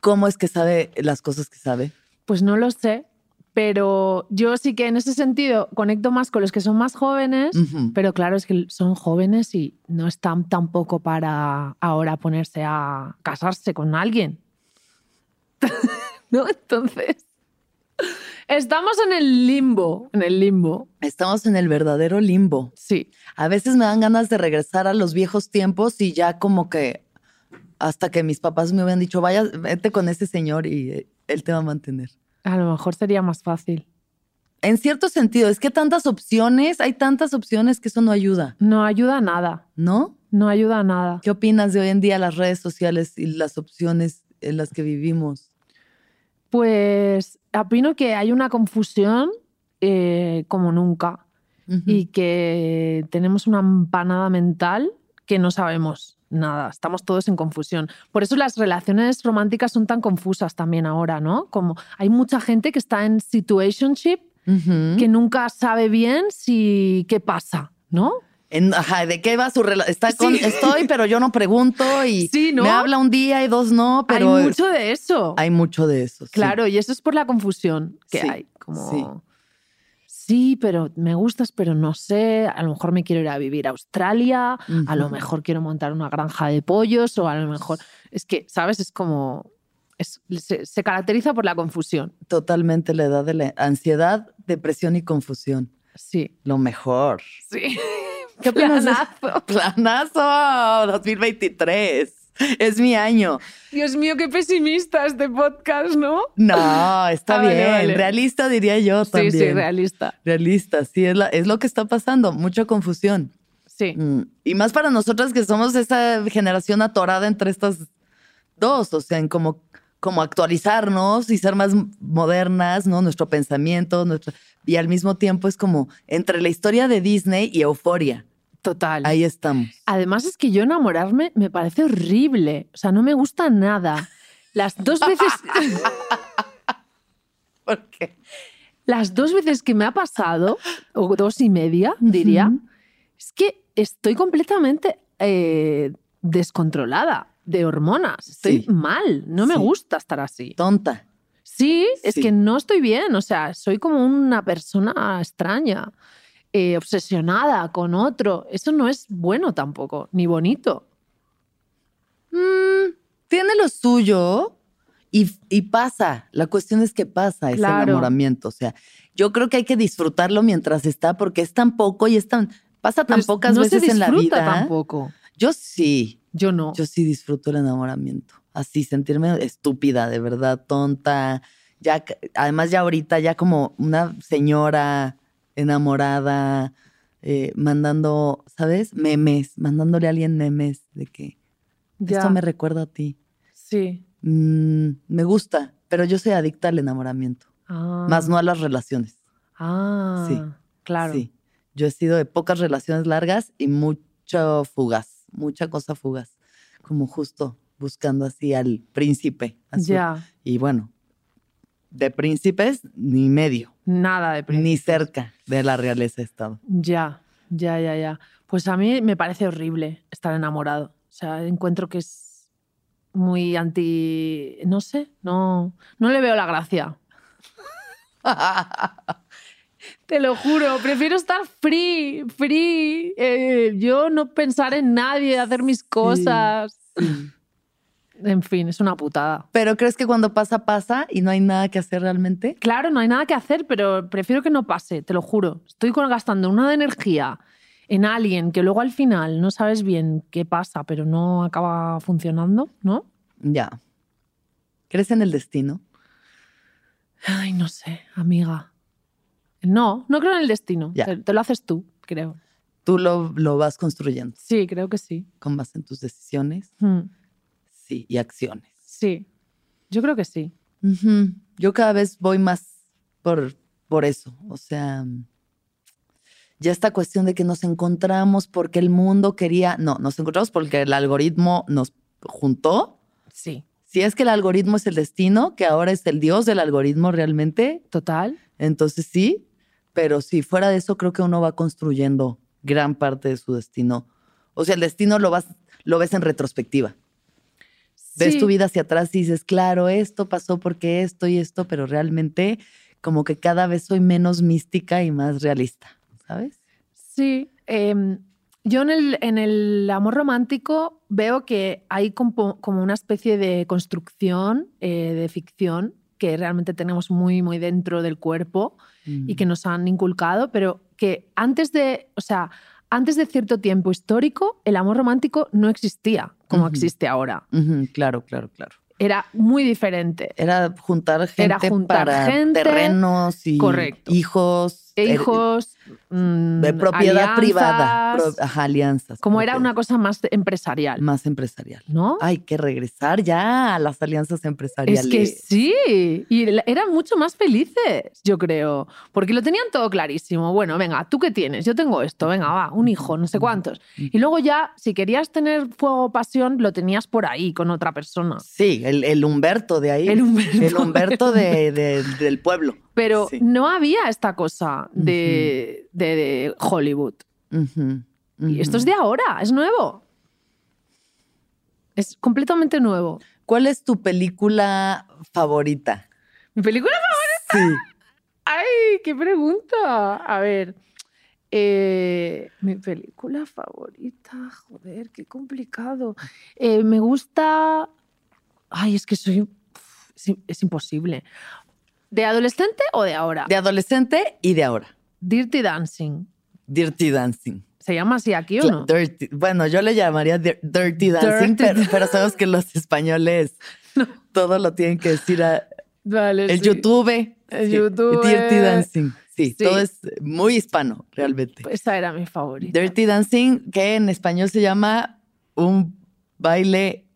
¿Cómo es que sabe las cosas que sabe? Pues no lo sé, pero yo sí que en ese sentido conecto más con los que son más jóvenes, pero claro, es que son jóvenes y no están tampoco para ahora ponerse a casarse con alguien. (laughs) ¿No? Entonces, estamos en el limbo, en el limbo. Estamos en el verdadero limbo. Sí, A veces me dan ganas de regresar a los viejos tiempos y ya como que hasta que mis papás me hubieran dicho, vaya, vete con ese señor y eh, él te va a mantener. a lo mejor sería más fácil. En cierto sentido, es que tantas opciones, hay tantas opciones que eso no ayuda, No ayuda a nada, ¿no? no ayuda a nada. ¿Qué opinas de hoy en día las redes sociales y las opciones en las que vivimos? Pues opino que hay una confusión eh, como nunca. Y que tenemos una empanada mental que no sabemos nada, estamos todos en confusión. Por eso las relaciones románticas son tan confusas también ahora, ¿no? Como hay mucha gente que está en situationship que nunca sabe bien si qué pasa, ¿no? En- ajá, ¿de qué va su relación? Está con, Sí. estoy, pero yo no pregunto y (laughs) Sí, ¿no? me habla un día y dos no, pero hay mucho de eso. hay mucho de eso. sí. Claro, y eso es por la confusión que hay. Como, sí. pero me gustas, pero no sé. A lo mejor me quiero ir a vivir a Australia, a lo mejor quiero montar una granja de pollos, o a lo mejor. Es que, ¿sabes? Es como. es- se, se caracteriza por la confusión. Totalmente la edad de la ansiedad, depresión y confusión. Sí. Lo mejor. Sí. (laughs) ¿Qué Planazo. (laughs) Planazo 2023. Es mi año. Dios mío, qué pesimista este podcast, ¿no? No, está Ah, bien. vale. Realista diría yo Sí, también. sí, realista. Realista, sí, es, la- es lo que está pasando. Mucha confusión. Sí. Mm, Y más para nosotras que somos esa generación atorada entre estas dos, o sea, en como, como actualizarnos y ser más modernas, ¿no? Nuestro pensamiento, nuestro... y al mismo tiempo es como entre la historia de Disney y Euforia. Total. Ahí estamos. Además es que yo enamorarme me parece horrible. O sea, no me gusta nada. Las dos veces, (laughs) ¿Por qué? las dos veces que me ha pasado, o dos y media, diría, Ujú. es que estoy completamente eh, descontrolada de hormonas. Estoy Sí. mal. No me gusta estar así. Tonta. Sí, es Sí. que no estoy bien. O sea, soy como una persona extraña, eh, obsesionada con otro. Eso no es bueno tampoco, ni bonito. Mm, tiene lo suyo y, y pasa. La cuestión es que pasa ese Claro. enamoramiento. O sea, yo creo que hay que disfrutarlo mientras está porque es tan poco y es tan, pasa tan Pero pocas no veces se en la vida. tampoco. Yo sí, Yo no. yo sí disfruto el enamoramiento. Así, sentirme estúpida, de verdad, tonta. Ya, además, ya ahorita, ya como una señora enamorada, eh, mandando, ¿sabes? Memes, mandándole a alguien memes de que Ya. esto me recuerda a ti. Sí. Mm, me gusta, pero yo soy adicta al enamoramiento, Ah. más no a las relaciones. Ah, Sí. claro. Sí. Yo he sido de pocas relaciones largas y mucho fugaz, mucha cosa fugaz, como justo buscando así al príncipe. azul. Ya. Y bueno, de príncipes ni medio, Nada de ni príncipes. cerca de la realeza estado. Ya, ya, ya, ya. Pues a mí me parece horrible estar enamorado. O sea, encuentro que es muy anti. No sé, no, no le veo la gracia. (laughs) (laughs) Te lo juro, prefiero estar free, free. eh, yo no pensar en nadie, hacer mis cosas. En fin, es una putada. Pero ¿crees que cuando pasa, pasa y no hay nada que hacer realmente? Claro, no hay nada que hacer, pero prefiero que no pase, te lo juro. Estoy gastando una de energía en alguien que luego al final no sabes bien qué pasa, pero no acaba funcionando, ¿no? Ya. ¿Crees en el destino? Ay, no sé, amiga. No, no creo en el destino. Te, te lo haces tú, creo. Tú lo, lo vas construyendo Sí, creo que sí. con base en tus decisiones, Mm, sí, y acciones. Sí, yo creo que sí. Yo cada vez voy más por, por eso. O sea, ya esta cuestión de que nos encontramos porque el mundo quería. No, nos encontramos porque el algoritmo nos juntó. Sí, Si es que el algoritmo es el destino, que ahora es el dios del algoritmo realmente, total. entonces sí. Pero si fuera de eso, creo que uno va construyendo gran parte de su destino. O sea, el destino lo, vas, lo ves en retrospectiva. Ves tu vida hacia atrás y dices, claro, esto pasó porque esto y esto, pero realmente como que cada vez soy menos mística y más realista, ¿sabes? Sí, em, yo en el, en el amor romántico veo que hay como, como una especie de construcción eh, de ficción que realmente tenemos muy, muy dentro del cuerpo y que nos han inculcado, pero que antes de, o sea, antes de cierto tiempo histórico, el amor romántico no existía como existe ahora. Claro, claro, claro. Era muy diferente. Era juntar gente Era juntar para gente, terrenos y correcto. hijos. E er- hijos, mm, de propiedad privada. alianzas, pro- ajá, alianzas. como era una cosa más empresarial, Más empresarial. ¿no? Hay que regresar ya a las alianzas empresariales. Es que sí, y eran mucho más felices, yo creo, porque lo tenían todo clarísimo. Bueno, venga, ¿tú qué tienes? Yo tengo esto, venga, va, un hijo, no sé cuántos. Y luego ya, si querías tener fuego o pasión, lo tenías por ahí con otra persona. Sí, el, el Humberto de ahí. El Humberto. El Humberto de- de- del pueblo. Pero Sí. no había esta cosa de, de- de Hollywood. Y esto es de ahora, es nuevo. Es completamente nuevo. ¿Cuál es tu película favorita? Mi película Sí. ¡Ay, qué pregunta! A ver, eh, mi película favorita, joder, qué complicado. Eh, me gusta... Ay, es que soy... es imposible. ¿De adolescente o de ahora? De adolescente y de ahora. Dirty Dancing. Dirty Dancing. ¿Se llama así aquí o no? Dirty- bueno, yo le llamaría dir- Dirty Dancing, Dirty pero, pero sabemos que los españoles (laughs) todo lo tienen que decir a Vale, el sí. YouTube. El sí, YouTube. Dirty Dancing. Sí, Sí. todo es muy hispano, realmente. Esa era mi favorita. Dirty Dancing, que en español se llama un baile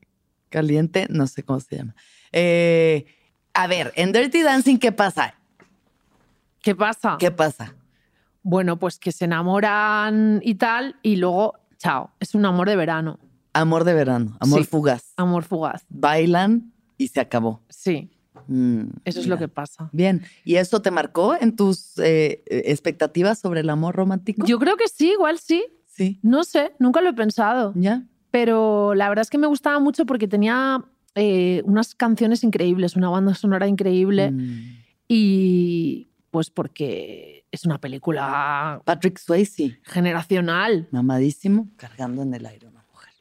caliente, no sé cómo se llama. Eh, a ver, en Dirty Dancing, ¿qué pasa? ¿Qué pasa? ¿Qué pasa? Bueno, pues que se enamoran y tal, y luego, chao, es un amor de verano, Amor de verano, amor Sí. fugaz. amor fugaz. Bailan y se acabó. Sí, Mm, eso es lo que pasa. Bien, ¿y eso te marcó en tus eh, expectativas sobre el amor romántico? Yo creo que sí, igual sí. Sí, No sé, nunca lo he pensado. ya. Pero la verdad es que me gustaba mucho porque tenía eh, unas canciones increíbles, una banda sonora increíble Mm. y pues porque es una película Patrick Swayze, generacional. mamadísimo, cargando en el aire una mujer.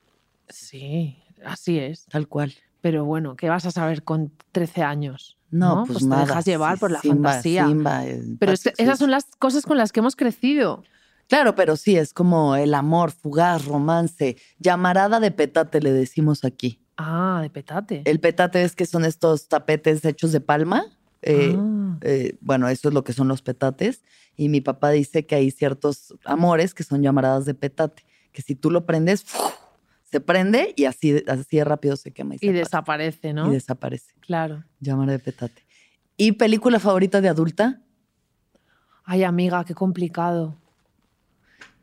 Sí, así es. Tal cual. Pero bueno, ¿qué vas a saber con 13 años? No, ¿no? pues, Pues te nada. dejas llevar sí, por la Simba, fantasía. Simba, eh, Pero es que Patrick esas son las cosas con las que hemos crecido. Claro, pero sí, es como el amor, fugaz, romance, llamarada de petate, le decimos aquí. Ah, de petate. El petate es que son estos tapetes hechos de palma. eh, Ah. eh, bueno, eso es lo que son los petates. Y mi papá dice que hay ciertos amores que son llamaradas de petate, que si tú lo prendes, (laughs) se prende y así, así de rápido se quema y, desaparece, ¿no? Y desaparece. Claro. Llamada de petate. ¿Y película favorita de adulta? Ay, amiga, qué complicado.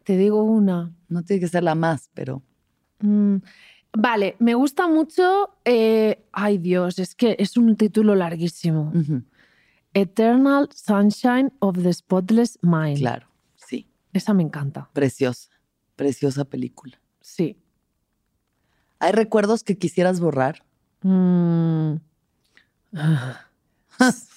Te digo una. No tiene que ser la más, pero Mm, Vale, me gusta mucho. eh, ay, Dios, es que es un título larguísimo. Eternal Sunshine of the Spotless Mind. claro, sí. Esa me encanta. Preciosa, preciosa película. Sí. ¿Hay recuerdos que quisieras borrar? Mm. (laughs)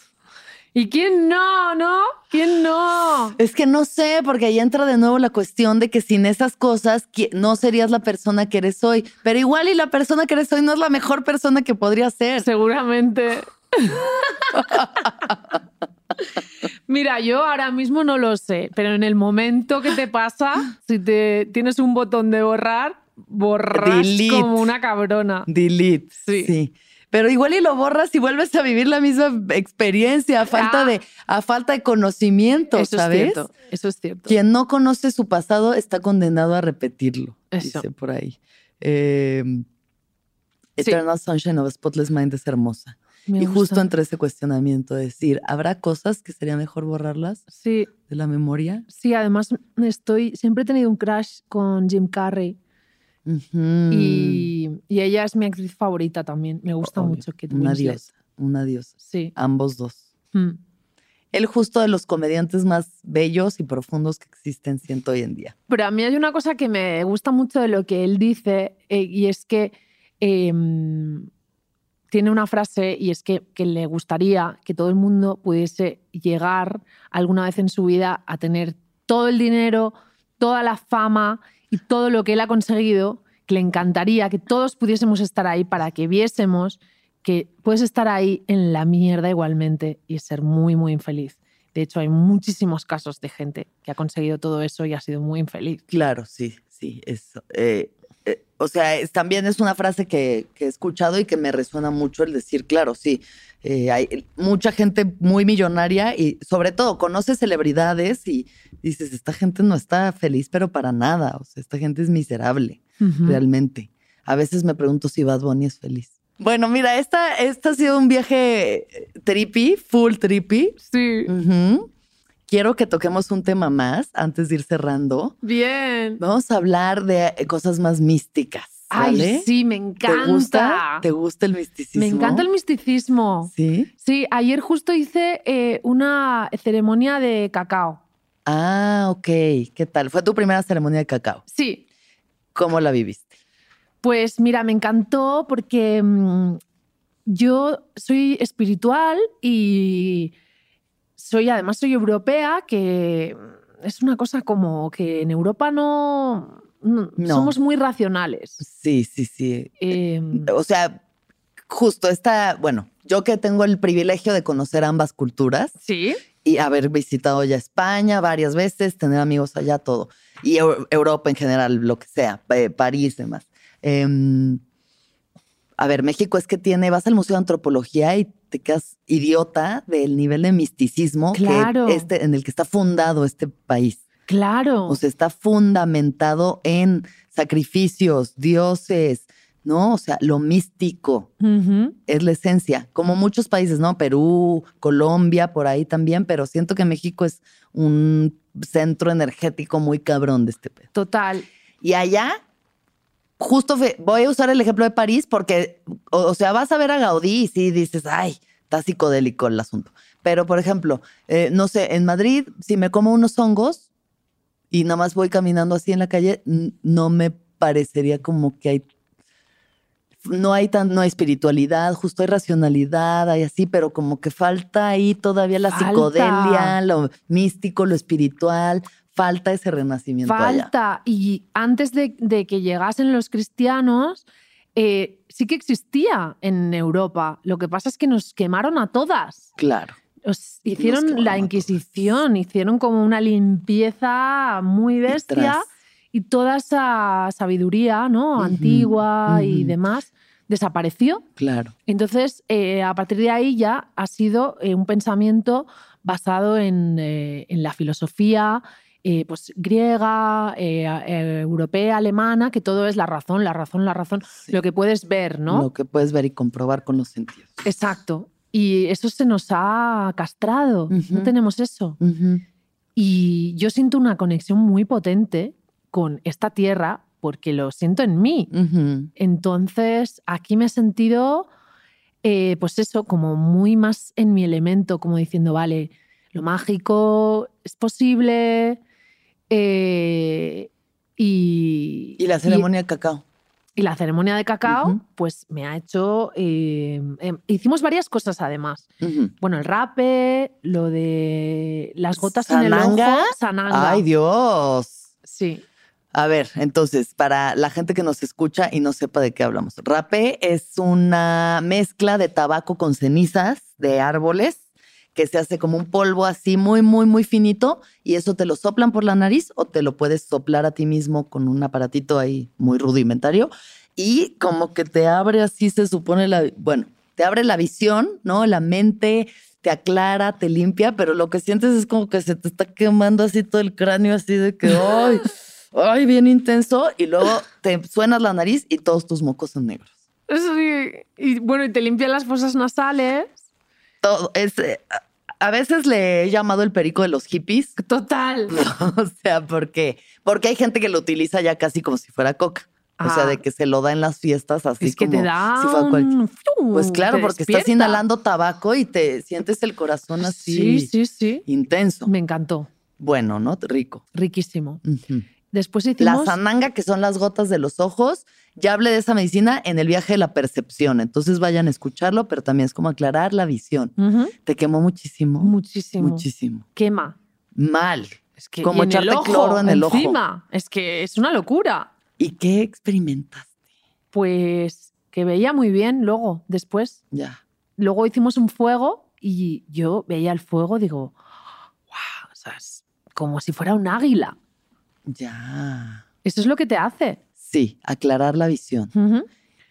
¿Y quién no, no? ¿Quién no? Es que no sé, porque ahí entra de nuevo la cuestión de que sin esas cosas no serías la persona que eres hoy. Pero igual y la persona que eres hoy no es la mejor persona que podría ser. Seguramente. Mira, yo ahora mismo no lo sé, pero en el momento que te pasa, si te tienes un botón de borrar, borras Delete. como una cabrona. Delete. Sí. Sí. Pero igual y lo borras y vuelves a vivir la misma experiencia a falta Ah. de a falta de conocimiento, Eso ¿sabes? es cierto. Eso es cierto. Quien no conoce su pasado está condenado a repetirlo, Eso. dice por ahí. Eh, Sí. Eternal Sunshine of a Spotless Mind es hermosa. Me y gusta. justo entre ese cuestionamiento, decir, ¿habrá cosas que sería mejor borrarlas Sí, de la memoria? sí, además estoy, siempre he tenido un crush con Jim Carrey Y, y ella es mi actriz favorita también. Me gusta Obvio. mucho Kate Una Winslet. diosa, una diosa. Sí. Ambos dos. Mm. Él justo de los comediantes más bellos y profundos que existen, siento hoy en día. Pero a mí hay una cosa que me gusta mucho de lo que él dice eh, y es que em, tiene una frase y es que, que le gustaría que todo el mundo pudiese llegar alguna vez en su vida a tener todo el dinero, toda la fama y todo lo que él ha conseguido, que le encantaría que todos pudiésemos estar ahí para que viésemos que puedes estar ahí en la mierda igualmente y ser muy, muy infeliz. De hecho, hay muchísimos casos de gente que ha conseguido todo eso y ha sido muy infeliz. Claro, sí, sí. Eso. eh, eh, o sea, también es una frase que, que he escuchado y que me resuena mucho el decir, claro, sí, eh, hay mucha gente muy millonaria y sobre todo conoces celebridades y dices, esta gente no está feliz, pero para nada, o sea, esta gente es miserable, realmente. A veces me pregunto si Bad Bunny es feliz. Bueno, mira, esta, esta ha sido un viaje trippy, full trippy. Sí. Quiero que toquemos un tema más antes de ir cerrando. Bien. Vamos a hablar de eh, cosas más místicas. Ay, sí, me ¿Te encanta. gusta? ¿Te gusta el misticismo? Me encanta el misticismo. Sí. Sí, ayer justo hice eh, una ceremonia de cacao. Ah, ok. ¿Qué tal? Fue tu primera ceremonia de cacao. Sí, ¿Cómo la viviste? pues mira, me encantó porque mm, yo soy espiritual y soy además soy europea, que es una cosa como que en Europa no, no- No. somos muy racionales. Sí, sí, sí. Em, O sea, justo esta, bueno, yo que tengo el privilegio de conocer ambas culturas sí, y haber visitado ya España varias veces, tener amigos allá, todo. Y Eu- Europa en general, lo que sea, eh, París, demás. Em, a ver, México es que tiene, vas al Museo de Antropología y te quedas idiota del nivel de misticismo Claro. que este, en el que está fundado este país. claro. O sea, está fundamentado en sacrificios, dioses, ¿no? O sea, lo místico es la esencia, como muchos países, ¿no? Perú, Colombia, por ahí también, pero siento que México es un centro energético muy cabrón de este pedo. Total. Y allá, justo voy a usar el ejemplo de París porque, o, o sea, vas a ver a Gaudí y sí dices, ay, está psicodélico el asunto. Pero, por ejemplo, eh, no sé, en Madrid, si me como unos hongos y nada más voy caminando así en la calle, no me parecería como que hay no hay tan, no hay espiritualidad, justo hay racionalidad, hay así, pero como que falta ahí todavía la Falta. psicodelia, lo místico, lo espiritual, falta ese renacimiento allá. Falta. Y antes de, de que llegasen los cristianos, eh, sí que existía en Europa. Lo que pasa es que nos quemaron a todas. Claro. Os hicieron la. Inquisición, hicieron como una limpieza muy bestia tras. Y toda esa sabiduría ¿no? Antigua y demás desapareció. Claro. Entonces, eh, a partir de ahí ya ha sido eh, un pensamiento basado en, eh, en la filosofía pues, griega, europea, alemana, que todo es la razón, la razón, la razón, Sí. lo que puedes ver, ¿no? Lo que puedes ver y comprobar con los sentidos. Exacto. Y eso se nos ha castrado, no tenemos eso. Y yo siento una conexión muy potente con esta tierra porque lo siento en mí. Entonces, aquí me he sentido, eh, pues eso, como muy más en mi elemento, como diciendo, vale, lo mágico es posible. eh, y, Y la ceremonia de cacao. Y la ceremonia de cacao, pues me ha hecho. eh, eh, hicimos varias cosas además. Bueno, el rape, lo de las gotas en el ojo. Sananga. Ay, Dios. Sí. A ver, entonces, para la gente que nos escucha y no sepa de qué hablamos, rapé es una mezcla de tabaco con cenizas de árboles que se hace como un polvo así muy, muy, muy finito y eso te lo soplan por la nariz o te lo puedes soplar a ti mismo con un aparatito ahí muy rudimentario y como que te abre así, se supone la, bueno, te abre la visión, ¿no? La mente, te aclara, te limpia, pero lo que sientes es como que se te está quemando así todo el cráneo, así de que, (laughs) ay, ay, bien intenso, y luego te suenas la nariz y todos tus mocos son negros. Sí. Y bueno, y te limpian las fosas nasales. Todo es, eh, a- veces le he llamado el perico de los hippies, Total. (laughs) o sea, porque, porque hay gente que lo utiliza ya casi como si fuera coca. O sea, Ah. de que se lo da en las fiestas así es que como te da. si. Pues claro, porque estás inhalando tabaco y te sientes el corazón así Sí, sí, sí. intenso. Me encantó. Bueno, ¿no? Rico. Riquísimo. Después La hicimos. sananga, que son las gotas de los ojos, ya hablé de esa medicina en el viaje de la percepción. Entonces vayan a escucharlo, pero también es como aclarar la visión. Ujú. Te quemó muchísimo. Muchísimo. Muchísimo. Quema. Mal. Es que Como echarte ojo, cloro en el ojo. encima. Es que es una locura. ¿Y qué experimentas? Pues que veía muy bien luego, después. Ya. Luego hicimos un fuego y yo veía el fuego, digo, wow, o sea, es como si fuera un águila. Ya. Eso es lo que te hace. Sí, aclarar la visión.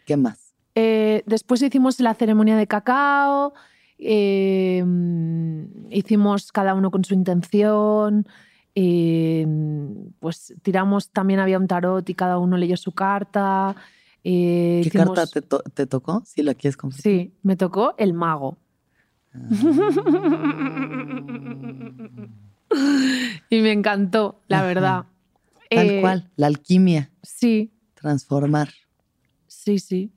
¿Qué más? Eh, después hicimos la ceremonia de cacao, eh, hicimos cada uno con su intención, eh, pues tiramos, también había un tarot y cada uno leyó su carta. ¿Qué hicimos- carta te, to- te tocó? Si la quieres compartir. Sí, me tocó el mago. (laughs) y me encantó, la verdad. Tal Eh, cual. La alquimia. Sí, Transformar. Sí, sí.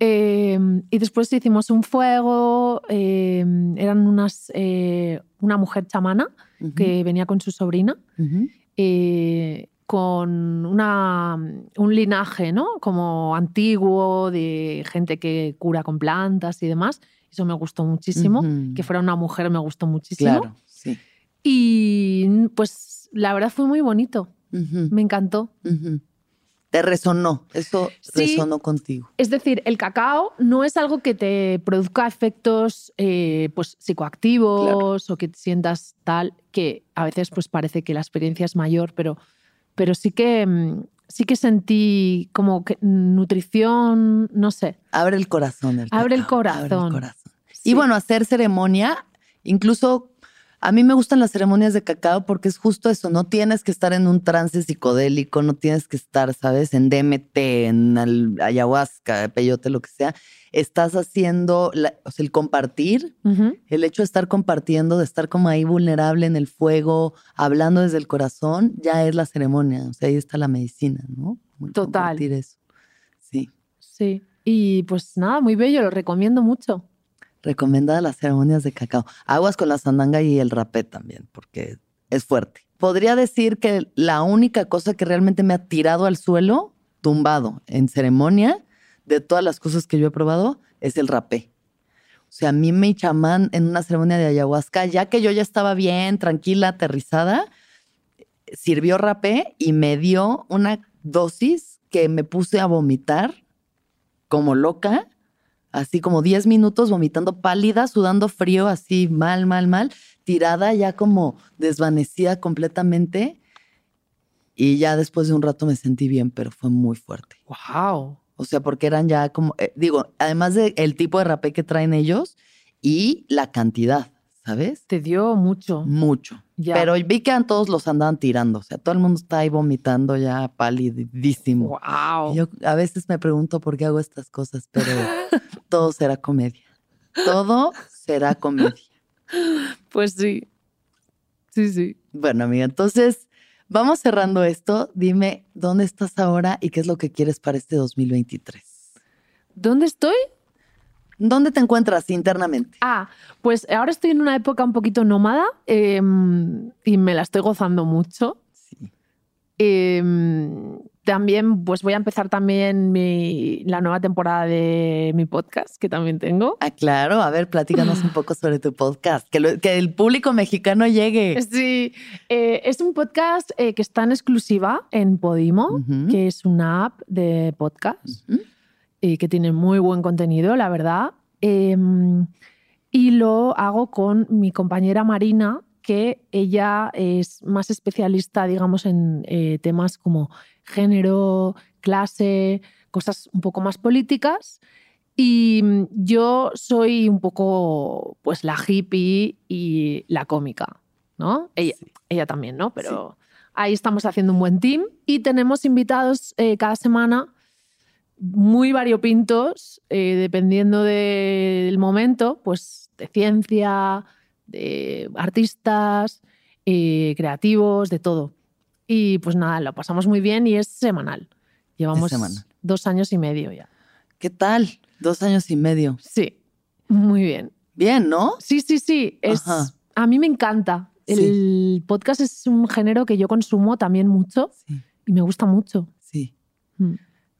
Eh, y después hicimos un fuego, eh, eran unas, eh, una mujer chamana que venía con su sobrina, eh, con una, un linaje ¿no? como antiguo de gente que cura con plantas y demás. Eso me gustó muchísimo. Que fuera una mujer me gustó muchísimo. Claro, sí. Y pues la verdad fue muy bonito, Me encantó. Te resonó, eso Sí. resonó contigo. Es decir, el cacao no es algo que te produzca efectos eh, pues, psicoactivos o que te sientas tal, que a veces pues, parece que la experiencia es mayor, pero, pero sí, que, mm, sí que sentí como que nutrición, no sé. Abre el corazón. El Abre el cacao, Abre corazón. el corazón. Sí. Y bueno, hacer ceremonia, incluso a mí me gustan las ceremonias de cacao porque es justo eso, no tienes que estar en un trance psicodélico, no tienes que estar, ¿sabes? En DMT, en ayahuasca, peyote, lo que sea. Estás haciendo la- o sea, el compartir, el hecho de estar compartiendo, de estar como ahí vulnerable en el fuego, hablando desde el corazón, ya es la ceremonia. O sea, ahí está la medicina, ¿no? Total. Compartir eso. Sí. Sí. Y pues nada, muy bello, lo recomiendo mucho. Recomendada las ceremonias de cacao. Aguas con la sandanga y el rapé también, porque es fuerte. Podría decir que la única cosa que realmente me ha tirado al suelo, tumbado en ceremonia, de todas las cosas que yo he probado, es el rapé. O sea, a mí mi chamán en una ceremonia de ayahuasca, ya que yo ya estaba bien, tranquila, aterrizada, sirvió rapé y me dio una dosis que me puse a vomitar como loca así como 10 minutos vomitando pálida, sudando frío, así mal, mal, mal, tirada ya como desvanecida completamente. Y ya después de un rato me sentí bien, pero fue muy fuerte. ¡Wow! O sea, porque eran ya como, eh, digo, además del tipo de rapé que traen ellos y la cantidad, ¿sabes? Te dio mucho. Mucho. Ya. Pero vi que a todos los andaban tirando. O sea, todo el mundo está ahí vomitando ya palidísimo. ¡Wow! Y Yo a veces me pregunto por qué hago estas cosas, pero (laughs) todo será comedia. Todo será comedia. (laughs) Pues sí. Sí, sí. Bueno, amiga, entonces vamos cerrando esto. Dime dónde estás ahora y qué es lo que quieres para este 2023. ¿Dónde estoy? ¿Dónde te encuentras internamente? Ah, pues ahora estoy en una época un poquito nómada eh, y me la estoy gozando mucho. Sí. Eh, también pues voy a empezar también mi- la nueva temporada de mi podcast, que también tengo. Ah, claro. A ver, platícanos un poco sobre tu podcast. Que, lo- que el público mexicano llegue. Sí, eh, es un podcast eh, que está en exclusiva en Podimo, Ujú. que es una app de podcast Ujú. Y que tiene muy buen contenido, la verdad. Em, y lo hago con mi compañera Marina, que ella es más especialista, digamos, en eh, temas como género, clase, cosas un poco más políticas. Y mm, yo soy un poco, pues, la hippie y la cómica, ¿no? Ella, Sí. ella también, ¿no? Pero ahí estamos haciendo un buen team y tenemos invitados eh, cada semana muy variopintos, eh, dependiendo del momento, pues de ciencia, de artistas, eh, creativos, de todo. Y pues nada, lo pasamos muy bien y es semanal. Llevamos semanal. dos años y medio ya. ¿Qué tal? Dos años y medio. Sí, muy bien. Bien, ¿no? Sí, sí, sí. Es, Ajá. a mí me encanta. El podcast es un género que yo consumo también mucho Sí, y me gusta mucho. sí. Mm.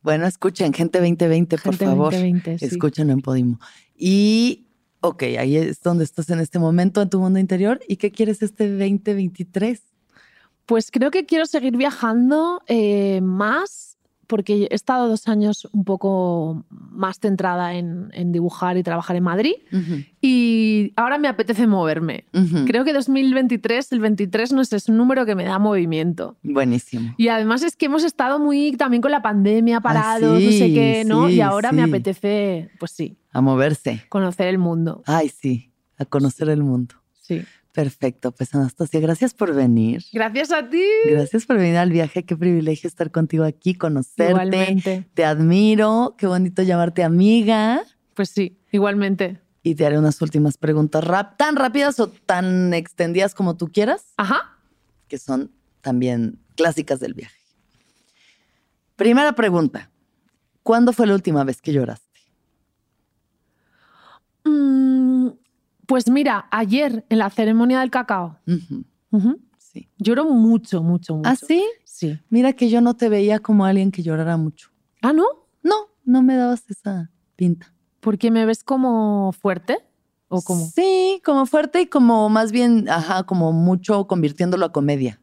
Bueno, escuchen, gente 2020, por Gente favor. 2020, sí. Escúchenlo en Podimo. Y, ok, ahí es donde estás en este momento, en tu mundo interior. ¿Y qué quieres este 2023? Pues creo que quiero seguir viajando eh, más porque he estado dos años un poco más centrada en, en dibujar y trabajar en Madrid y ahora me apetece moverme. ujú. Creo que 2023, el 23 no es un número que me da movimiento. Buenísimo. Y además es que hemos estado muy también con la pandemia parados, no sí, sé qué, ¿no? sí, y ahora me apetece, pues sí, A moverse. conocer el mundo. Ay, sí, a conocer el mundo. Sí. Perfecto, pues Anastasia, gracias por venir. Gracias a ti. Gracias por venir al viaje. Qué privilegio estar contigo aquí, conocerte. Igualmente. Te admiro. Qué bonito llamarte amiga. Pues sí, igualmente. Y te haré unas últimas preguntas rap tan rápidas o tan extendidas como tú quieras, Ajá. que son también clásicas del viaje. Primera pregunta. ¿Cuándo fue la última vez que lloraste? Mm, pues mira, ayer en la ceremonia del cacao. Ujú. Sí. Lloro mucho, mucho, mucho. ¿Ah, sí? Sí. Mira que yo no te veía como alguien que llorara mucho. Ah, ¿no? No, no me dabas esa pinta. Porque me ves como fuerte o como. Sí, como fuerte y como más bien, ajá, como mucho convirtiéndolo a comedia.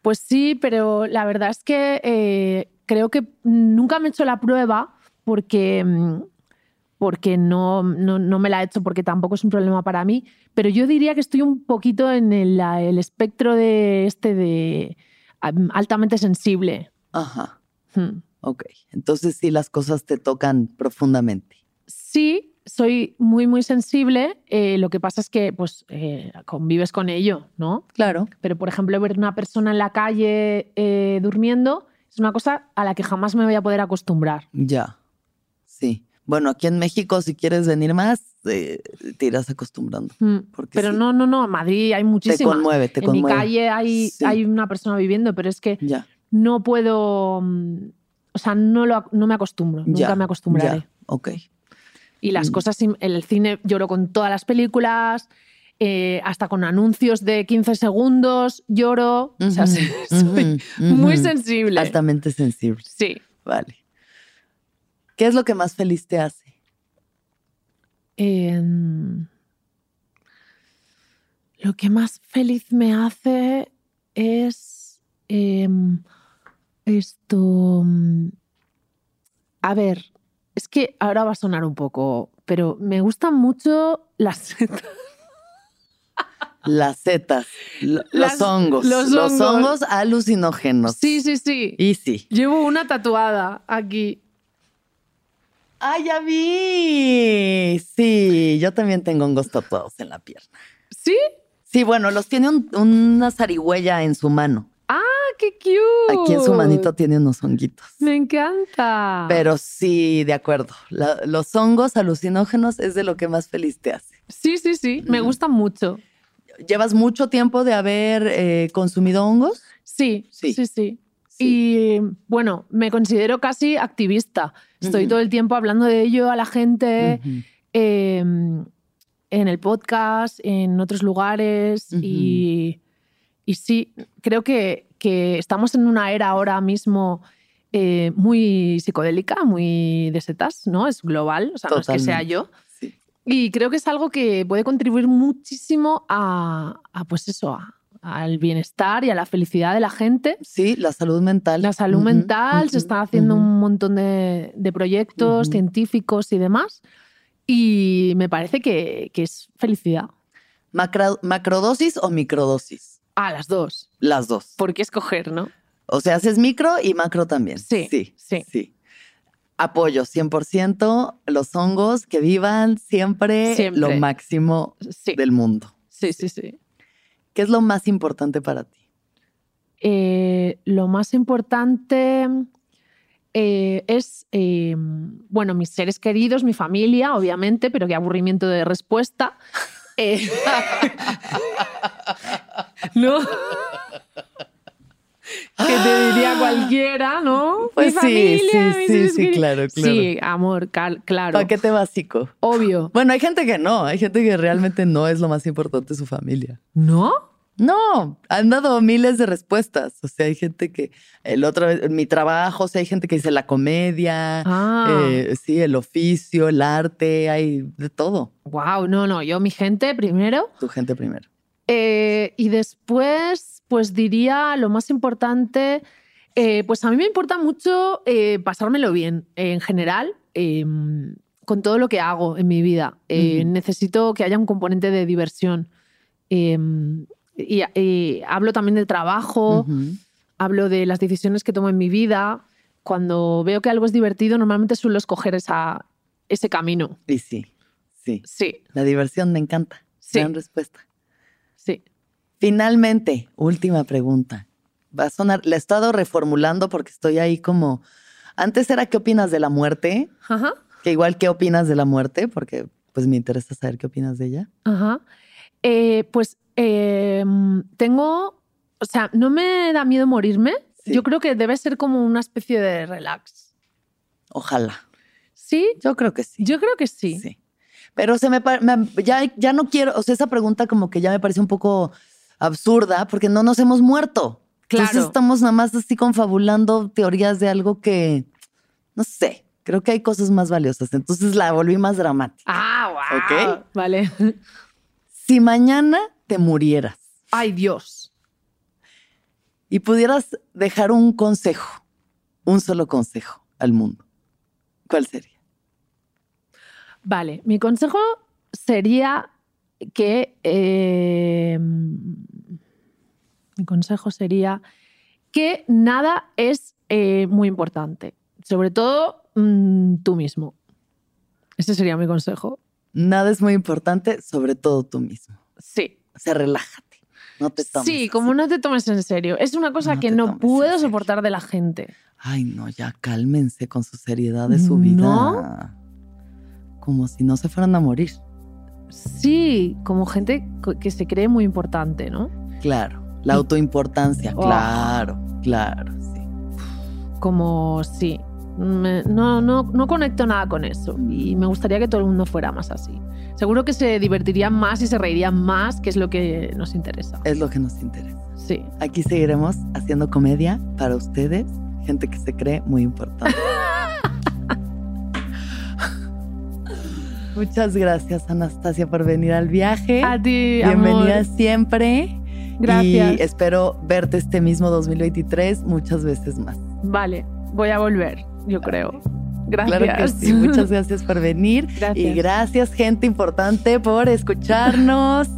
Pues sí, pero la verdad es que eh, creo que nunca me he hecho la prueba porque, mm, porque no, no, no me la he hecho porque tampoco es un problema para mí. Pero yo diría que estoy un poquito en el, el espectro de este de am, altamente sensible. Ajá, Hmm. ok. Entonces sí, las cosas te tocan profundamente. Sí, soy muy, muy sensible. eh, lo que pasa es que pues, eh, convives con ello, ¿no? Claro. Pero, por ejemplo, ver una persona en la calle eh, durmiendo es una cosa a la que jamás me voy a poder acostumbrar. Ya. Sí. Bueno, aquí en México, si quieres venir más, eh, te irás acostumbrando. Mm, Porque Pero sí, no, no, no, en Madrid hay te muchísimas. conmueve, te en conmueve. mi calle hay, Sí. hay una persona viviendo, pero es que Ya, no puedo. mm, O sea, no, lo, no me acostumbro. ya. Nunca me acostumbraré. ya, Ok. Y las Mm. cosas, en el cine lloro con todas las películas, eh, hasta con anuncios de 15 segundos lloro. O sea, (laughs) soy muy sensible. Altamente sensible. Sí. Vale. ¿Qué es lo que más feliz te hace? Em, lo que más feliz me hace es em, esto. mm, A ver, es que ahora va a sonar un poco, pero me gustan mucho las setas. Las setas, lo- Las- los hongos, los los hongos. hongos alucinógenos. Sí, sí, sí. Y sí. Llevo una tatuada aquí. ¡Ah, ya vi! Sí, yo también tengo hongos tatuados en la pierna. ¿Sí? Sí, bueno, los tiene un- una zarigüeya en su mano. ¡Ah, qué cute! Aquí en su manito tiene unos honguitos. Me encanta. Pero sí, de acuerdo. La- los hongos alucinógenos es de lo que más feliz te hace. Sí, sí, sí. Me Ujú. gustan mucho. ¿Llevas mucho tiempo de haber eh, consumido hongos? Sí, Sí. sí, sí. Y bueno, me considero casi activista. Estoy todo el tiempo hablando de ello a la gente eh, en el podcast, en otros lugares. Y, y sí, creo que, que estamos en una era ahora mismo eh, muy psicodélica, muy de setas, ¿no? Es global, o sea, no es que sea yo. Sí. Y creo que es algo que puede contribuir muchísimo a, a, pues eso, a- al bienestar y a la felicidad de la gente. Sí, la salud mental. La salud mental, se ujú, están haciendo un montón de, de proyectos científicos y demás. Y me parece que, que es felicidad. Macro- ¿Macrodosis o microdosis? A las dos. Las dos. ¿Por qué escoger, no? O sea, haces micro y macro también. Sí, sí. sí. sí. Apoyo 100%, los hongos que vivan siempre, Siempre. lo máximo Sí, del mundo. sí, sí. sí. ¿Qué es lo más importante para ti? Eh, lo más importante eh, es, eh, bueno, mis seres queridos, mi familia, obviamente, pero qué aburrimiento de respuesta. (laughs) No. Que te diría cualquiera, ¿no? Pues mi sí, familia, sí, sí, sí, claro, claro. Sí, amor, cal- claro. Paquete básico. Obvio. Bueno, hay gente que no, hay gente que realmente no es lo más importante su familia. ¿No? No, han dado miles de respuestas. O sea, hay gente que el otro mi trabajo, o sea, hay gente que dice la comedia, Ah. eh, sí, el oficio, el arte, hay de todo. Wow, no, no. Yo, mi gente, primero. Tu gente primero. Eh, y después, pues diría lo más importante, eh, pues a mí me importa mucho eh, pasármelo bien en general. eh, con todo lo que hago en mi vida. Necesito que haya un componente de diversión. Eh, y, y hablo también del trabajo, hablo de las decisiones que tomo en mi vida. Cuando veo que algo es divertido, normalmente suelo escoger esa, ese camino. Y sí, sí. Sí, La diversión me encanta. Sí. Gran respuesta. Sí. Finalmente, última pregunta. Va a sonar, la he estado reformulando porque estoy ahí como. Antes era ¿qué opinas de la muerte? Ajá. Que igual ¿qué opinas de la muerte? Porque pues me interesa saber qué opinas de ella. Ajá. Eh, pues eh, tengo, o sea, no me da miedo morirme. Sí. Yo creo que debe ser como una especie de relax. Ojalá. ¿Sí? Yo creo que sí. Yo creo que sí. Sí. Pero se me, me- ya, ya no quiero, o sea, esa pregunta como que ya me parece un poco absurda porque no nos hemos muerto. Entonces Claro. estamos nada más así confabulando teorías de algo que, no sé, creo que hay cosas más valiosas. Entonces la volví más dramática. Ah, wow. Ok. Vale. Si mañana te murieras Ay, Dios. y pudieras dejar un consejo, un solo consejo al mundo, ¿cuál sería? Vale, mi consejo sería que... eh, mi consejo sería que nada es eh, muy importante. Sobre todo mm, tú mismo. Ese sería mi consejo. Nada es muy importante, sobre todo tú mismo. Sí. O sea, relájate. No te tomes. Sí, como no te tomes en serio. Es una cosa No que no puedo soportar de la gente. Ay, no, ya cálmense con su seriedad de su vida. ¿No? Como si no se fueran a morir. Sí, como gente que se cree muy importante, ¿no? Claro. La autoimportancia, Oh. claro, claro, sí. Como sí. Me- no, no, no conecto nada con eso. Y me gustaría que todo el mundo fuera más así. Seguro que se divertirían más y se reirían más, que es lo que nos interesa. Es lo que nos interesa. Sí. Aquí seguiremos haciendo comedia para ustedes, gente que se cree muy importante. (laughs) Muchas gracias, Anastasia, por venir al viaje. A ti, Bienvenida amor. siempre. Gracias. Y espero verte este mismo 2023 muchas veces más. Vale, voy a volver, yo creo. Gracias. Claro que sí. Muchas gracias por venir. (laughs) Gracias. Y gracias, gente importante, por escucharnos.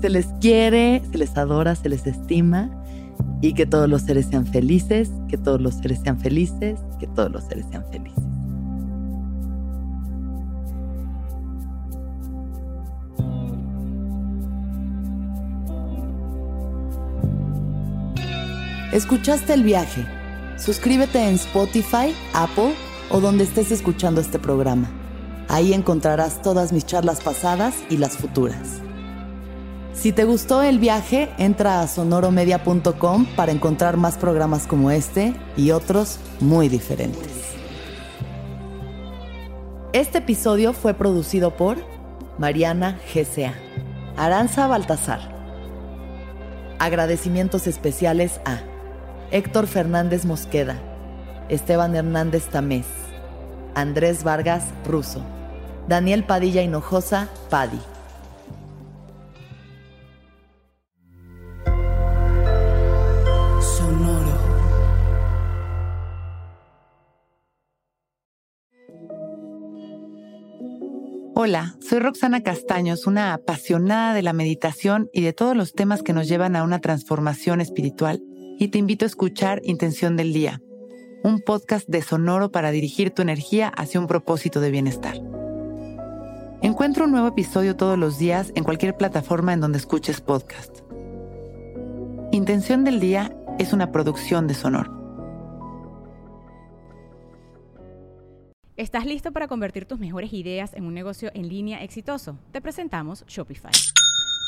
se les quiere, se les adora, se les estima. Y que todos los seres sean felices, que todos los seres sean felices, que todos los seres sean felices. ¿Escuchaste el viaje? Suscríbete en Spotify, Apple o donde estés escuchando este programa. Ahí encontrarás todas mis charlas pasadas y las futuras. Si te gustó el viaje, entra a sonoromedia.com para encontrar más programas como este y otros muy diferentes. Este episodio fue producido por Mariana GCA, Aranza Baltasar. Agradecimientos especiales a Héctor Fernández Mosqueda, Esteban Hernández Tamés, Andrés Vargas Russo, Daniel Padilla Hinojosa Padi. Sonoro. Hola, soy Roxana Castaños, una apasionada de la meditación y de todos los temas que nos llevan a una transformación espiritual, y te invito a escuchar Intención del Día, un podcast de Sonoro para dirigir tu energía hacia un propósito de bienestar. Encuentro un nuevo episodio todos los días en cualquier plataforma en donde escuches podcast. Intención del Día es una producción de Sonoro. ¿Estás listo para convertir tus mejores ideas en un negocio en línea exitoso? Te presentamos Shopify.